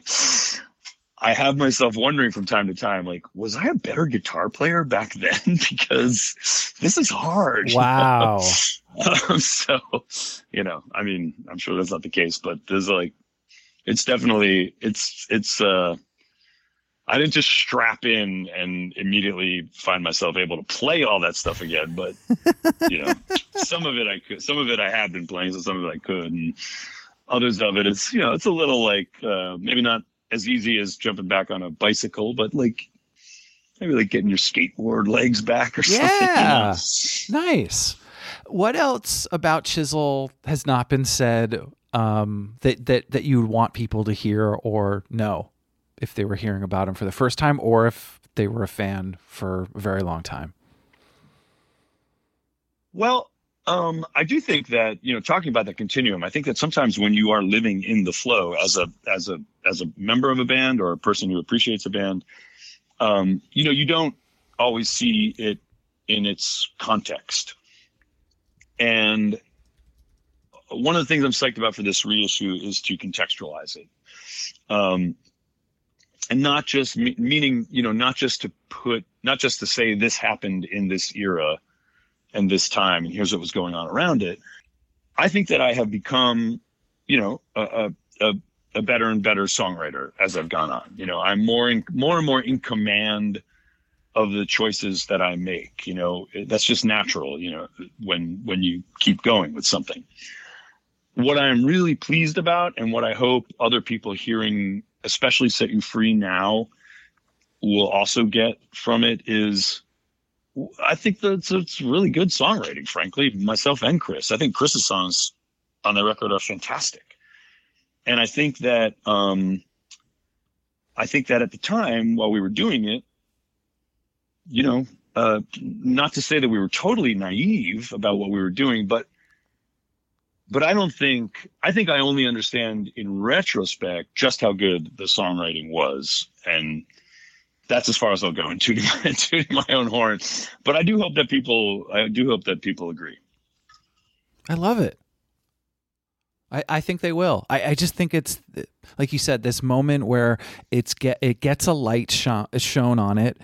I have myself wondering from time to time, like, was I a better guitar player back then? because this is hard. Wow. um, so, you know, I mean, I'm sure that's not the case, but there's like, it's definitely, it's, it's, uh, I didn't just strap in and immediately find myself able to play all that stuff again. But you know, some of it I could, some of it I had been playing, so some of it I could, and others of it is you know it's a little like uh, maybe not as easy as jumping back on a bicycle, but like maybe like getting your skateboard legs back or something. Yeah, you know? nice. What else about Chisel has not been said um, that that that you would want people to hear or know? If they were hearing about him for the first time or if they were a fan for a very long time? Well, um, I do think that you know, talking about the continuum, I think that sometimes when you are living in the flow as a as a as a member of a band or a person who appreciates a band, um, you know, you don't always see it in its context. And one of the things I'm psyched about for this reissue is to contextualize it. Um, and not just me- meaning you know not just to put not just to say this happened in this era and this time and here's what was going on around it. I think that i have become you know a, a, a better and better songwriter as i've gone on. You know i'm more in more and more in command of the choices that i make you know. That's just natural you know when when you keep going with something. What i'm really pleased about and what i hope other people hearing especially set you free now will also get from it is I think that's it's really good songwriting, frankly, myself and Chris. I think Chris's songs on the record are fantastic. And I think that um I think that at the time while we were doing it, you know, uh not to say that we were totally naive about what we were doing, but but I don't think I think I only understand in retrospect just how good the songwriting was, and that's as far as I'll go in tooting my, tooting my own horn. But I do hope that people I do hope that people agree. I love it. I, I think they will. I, I just think it's like you said, this moment where it's get it gets a light sh- shown on it,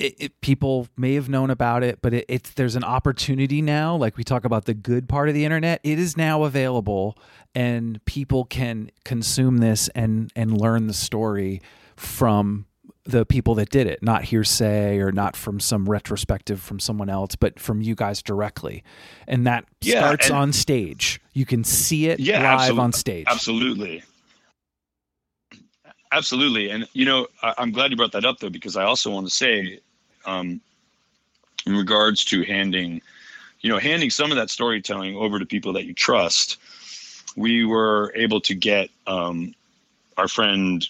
it, it, people may have known about it, but it, it's there's an opportunity now. Like we talk about the good part of the internet, it is now available, and people can consume this and and learn the story from the people that did it, not hearsay or not from some retrospective from someone else, but from you guys directly. And that yeah, starts and on stage. You can see it yeah, live on stage. Absolutely. Absolutely. And, you know, I'm glad you brought that up, though, because I also want to say um, in regards to handing, you know, handing some of that storytelling over to people that you trust. We were able to get um, our friend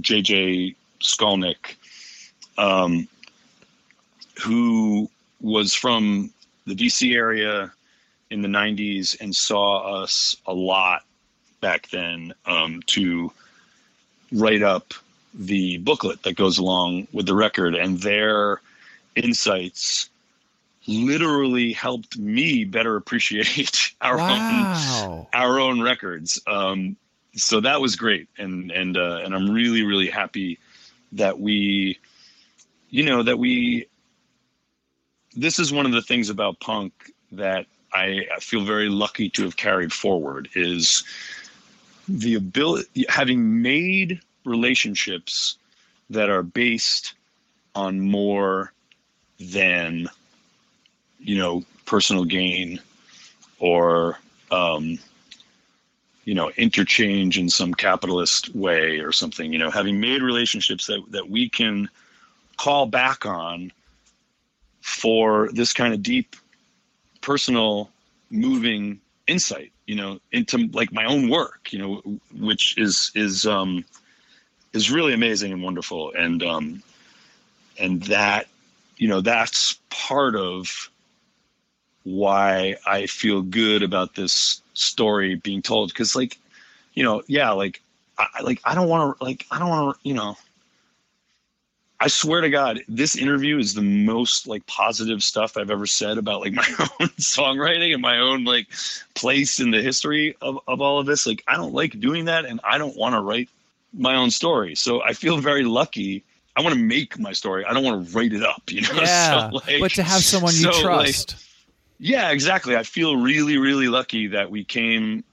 JJ Skolnick, um, who was from the DC area in the 90s and saw us a lot back then um, to write up the booklet that goes along with the record and their insights literally helped me better appreciate our wow. own our own records. Um, so that was great, and and uh, and I'm really really happy that we, you know, that we. This is one of the things about punk that I, I feel very lucky to have carried forward is the ability having made relationships that are based on more than you know personal gain or um, you know interchange in some capitalist way or something you know having made relationships that, that we can call back on for this kind of deep personal moving insight you know into like my own work you know which is is um is really amazing and wonderful. And um and that you know that's part of why i feel good about this story being told because like you know yeah like i like i don't want to like i don't want to you know I swear to God, this interview is the most like positive stuff I've ever said about like my own songwriting and my own like place in the history of, of all of this. Like, I don't like doing that and I don't want to write my own story. So I feel very lucky. I want to make my story. I don't want to write it up, you know? Yeah. So, like, but to have someone you so, like, trust. yeah, exactly. I feel really, really lucky that we came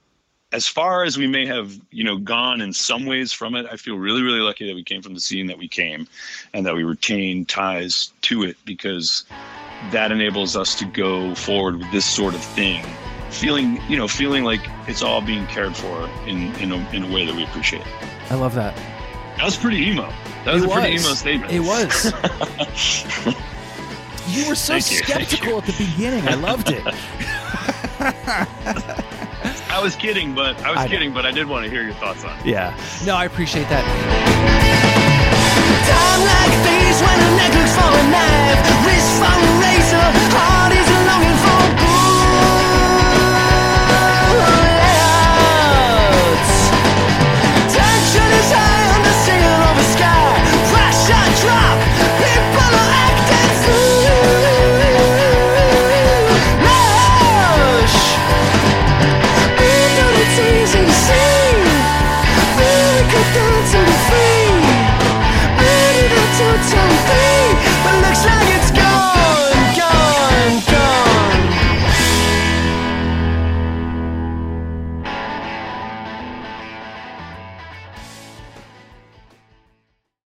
as far as we may have, you know, gone in some ways from it. I feel really, really lucky that we came from the scene that we came and that we retained ties to it because that enables us to go forward with this sort of thing. Feeling, you know, feeling like it's all being cared for in in a, in a way that we appreciate. I love that. That was pretty emo. That was a pretty emo statement. It was. you were so Thank skeptical at the beginning. I loved it. I was kidding, but I was I kidding, know. but I did want to hear your thoughts on it. Yeah. No, I appreciate that. Time like these when a neck looks for a knife, wrist for a razor,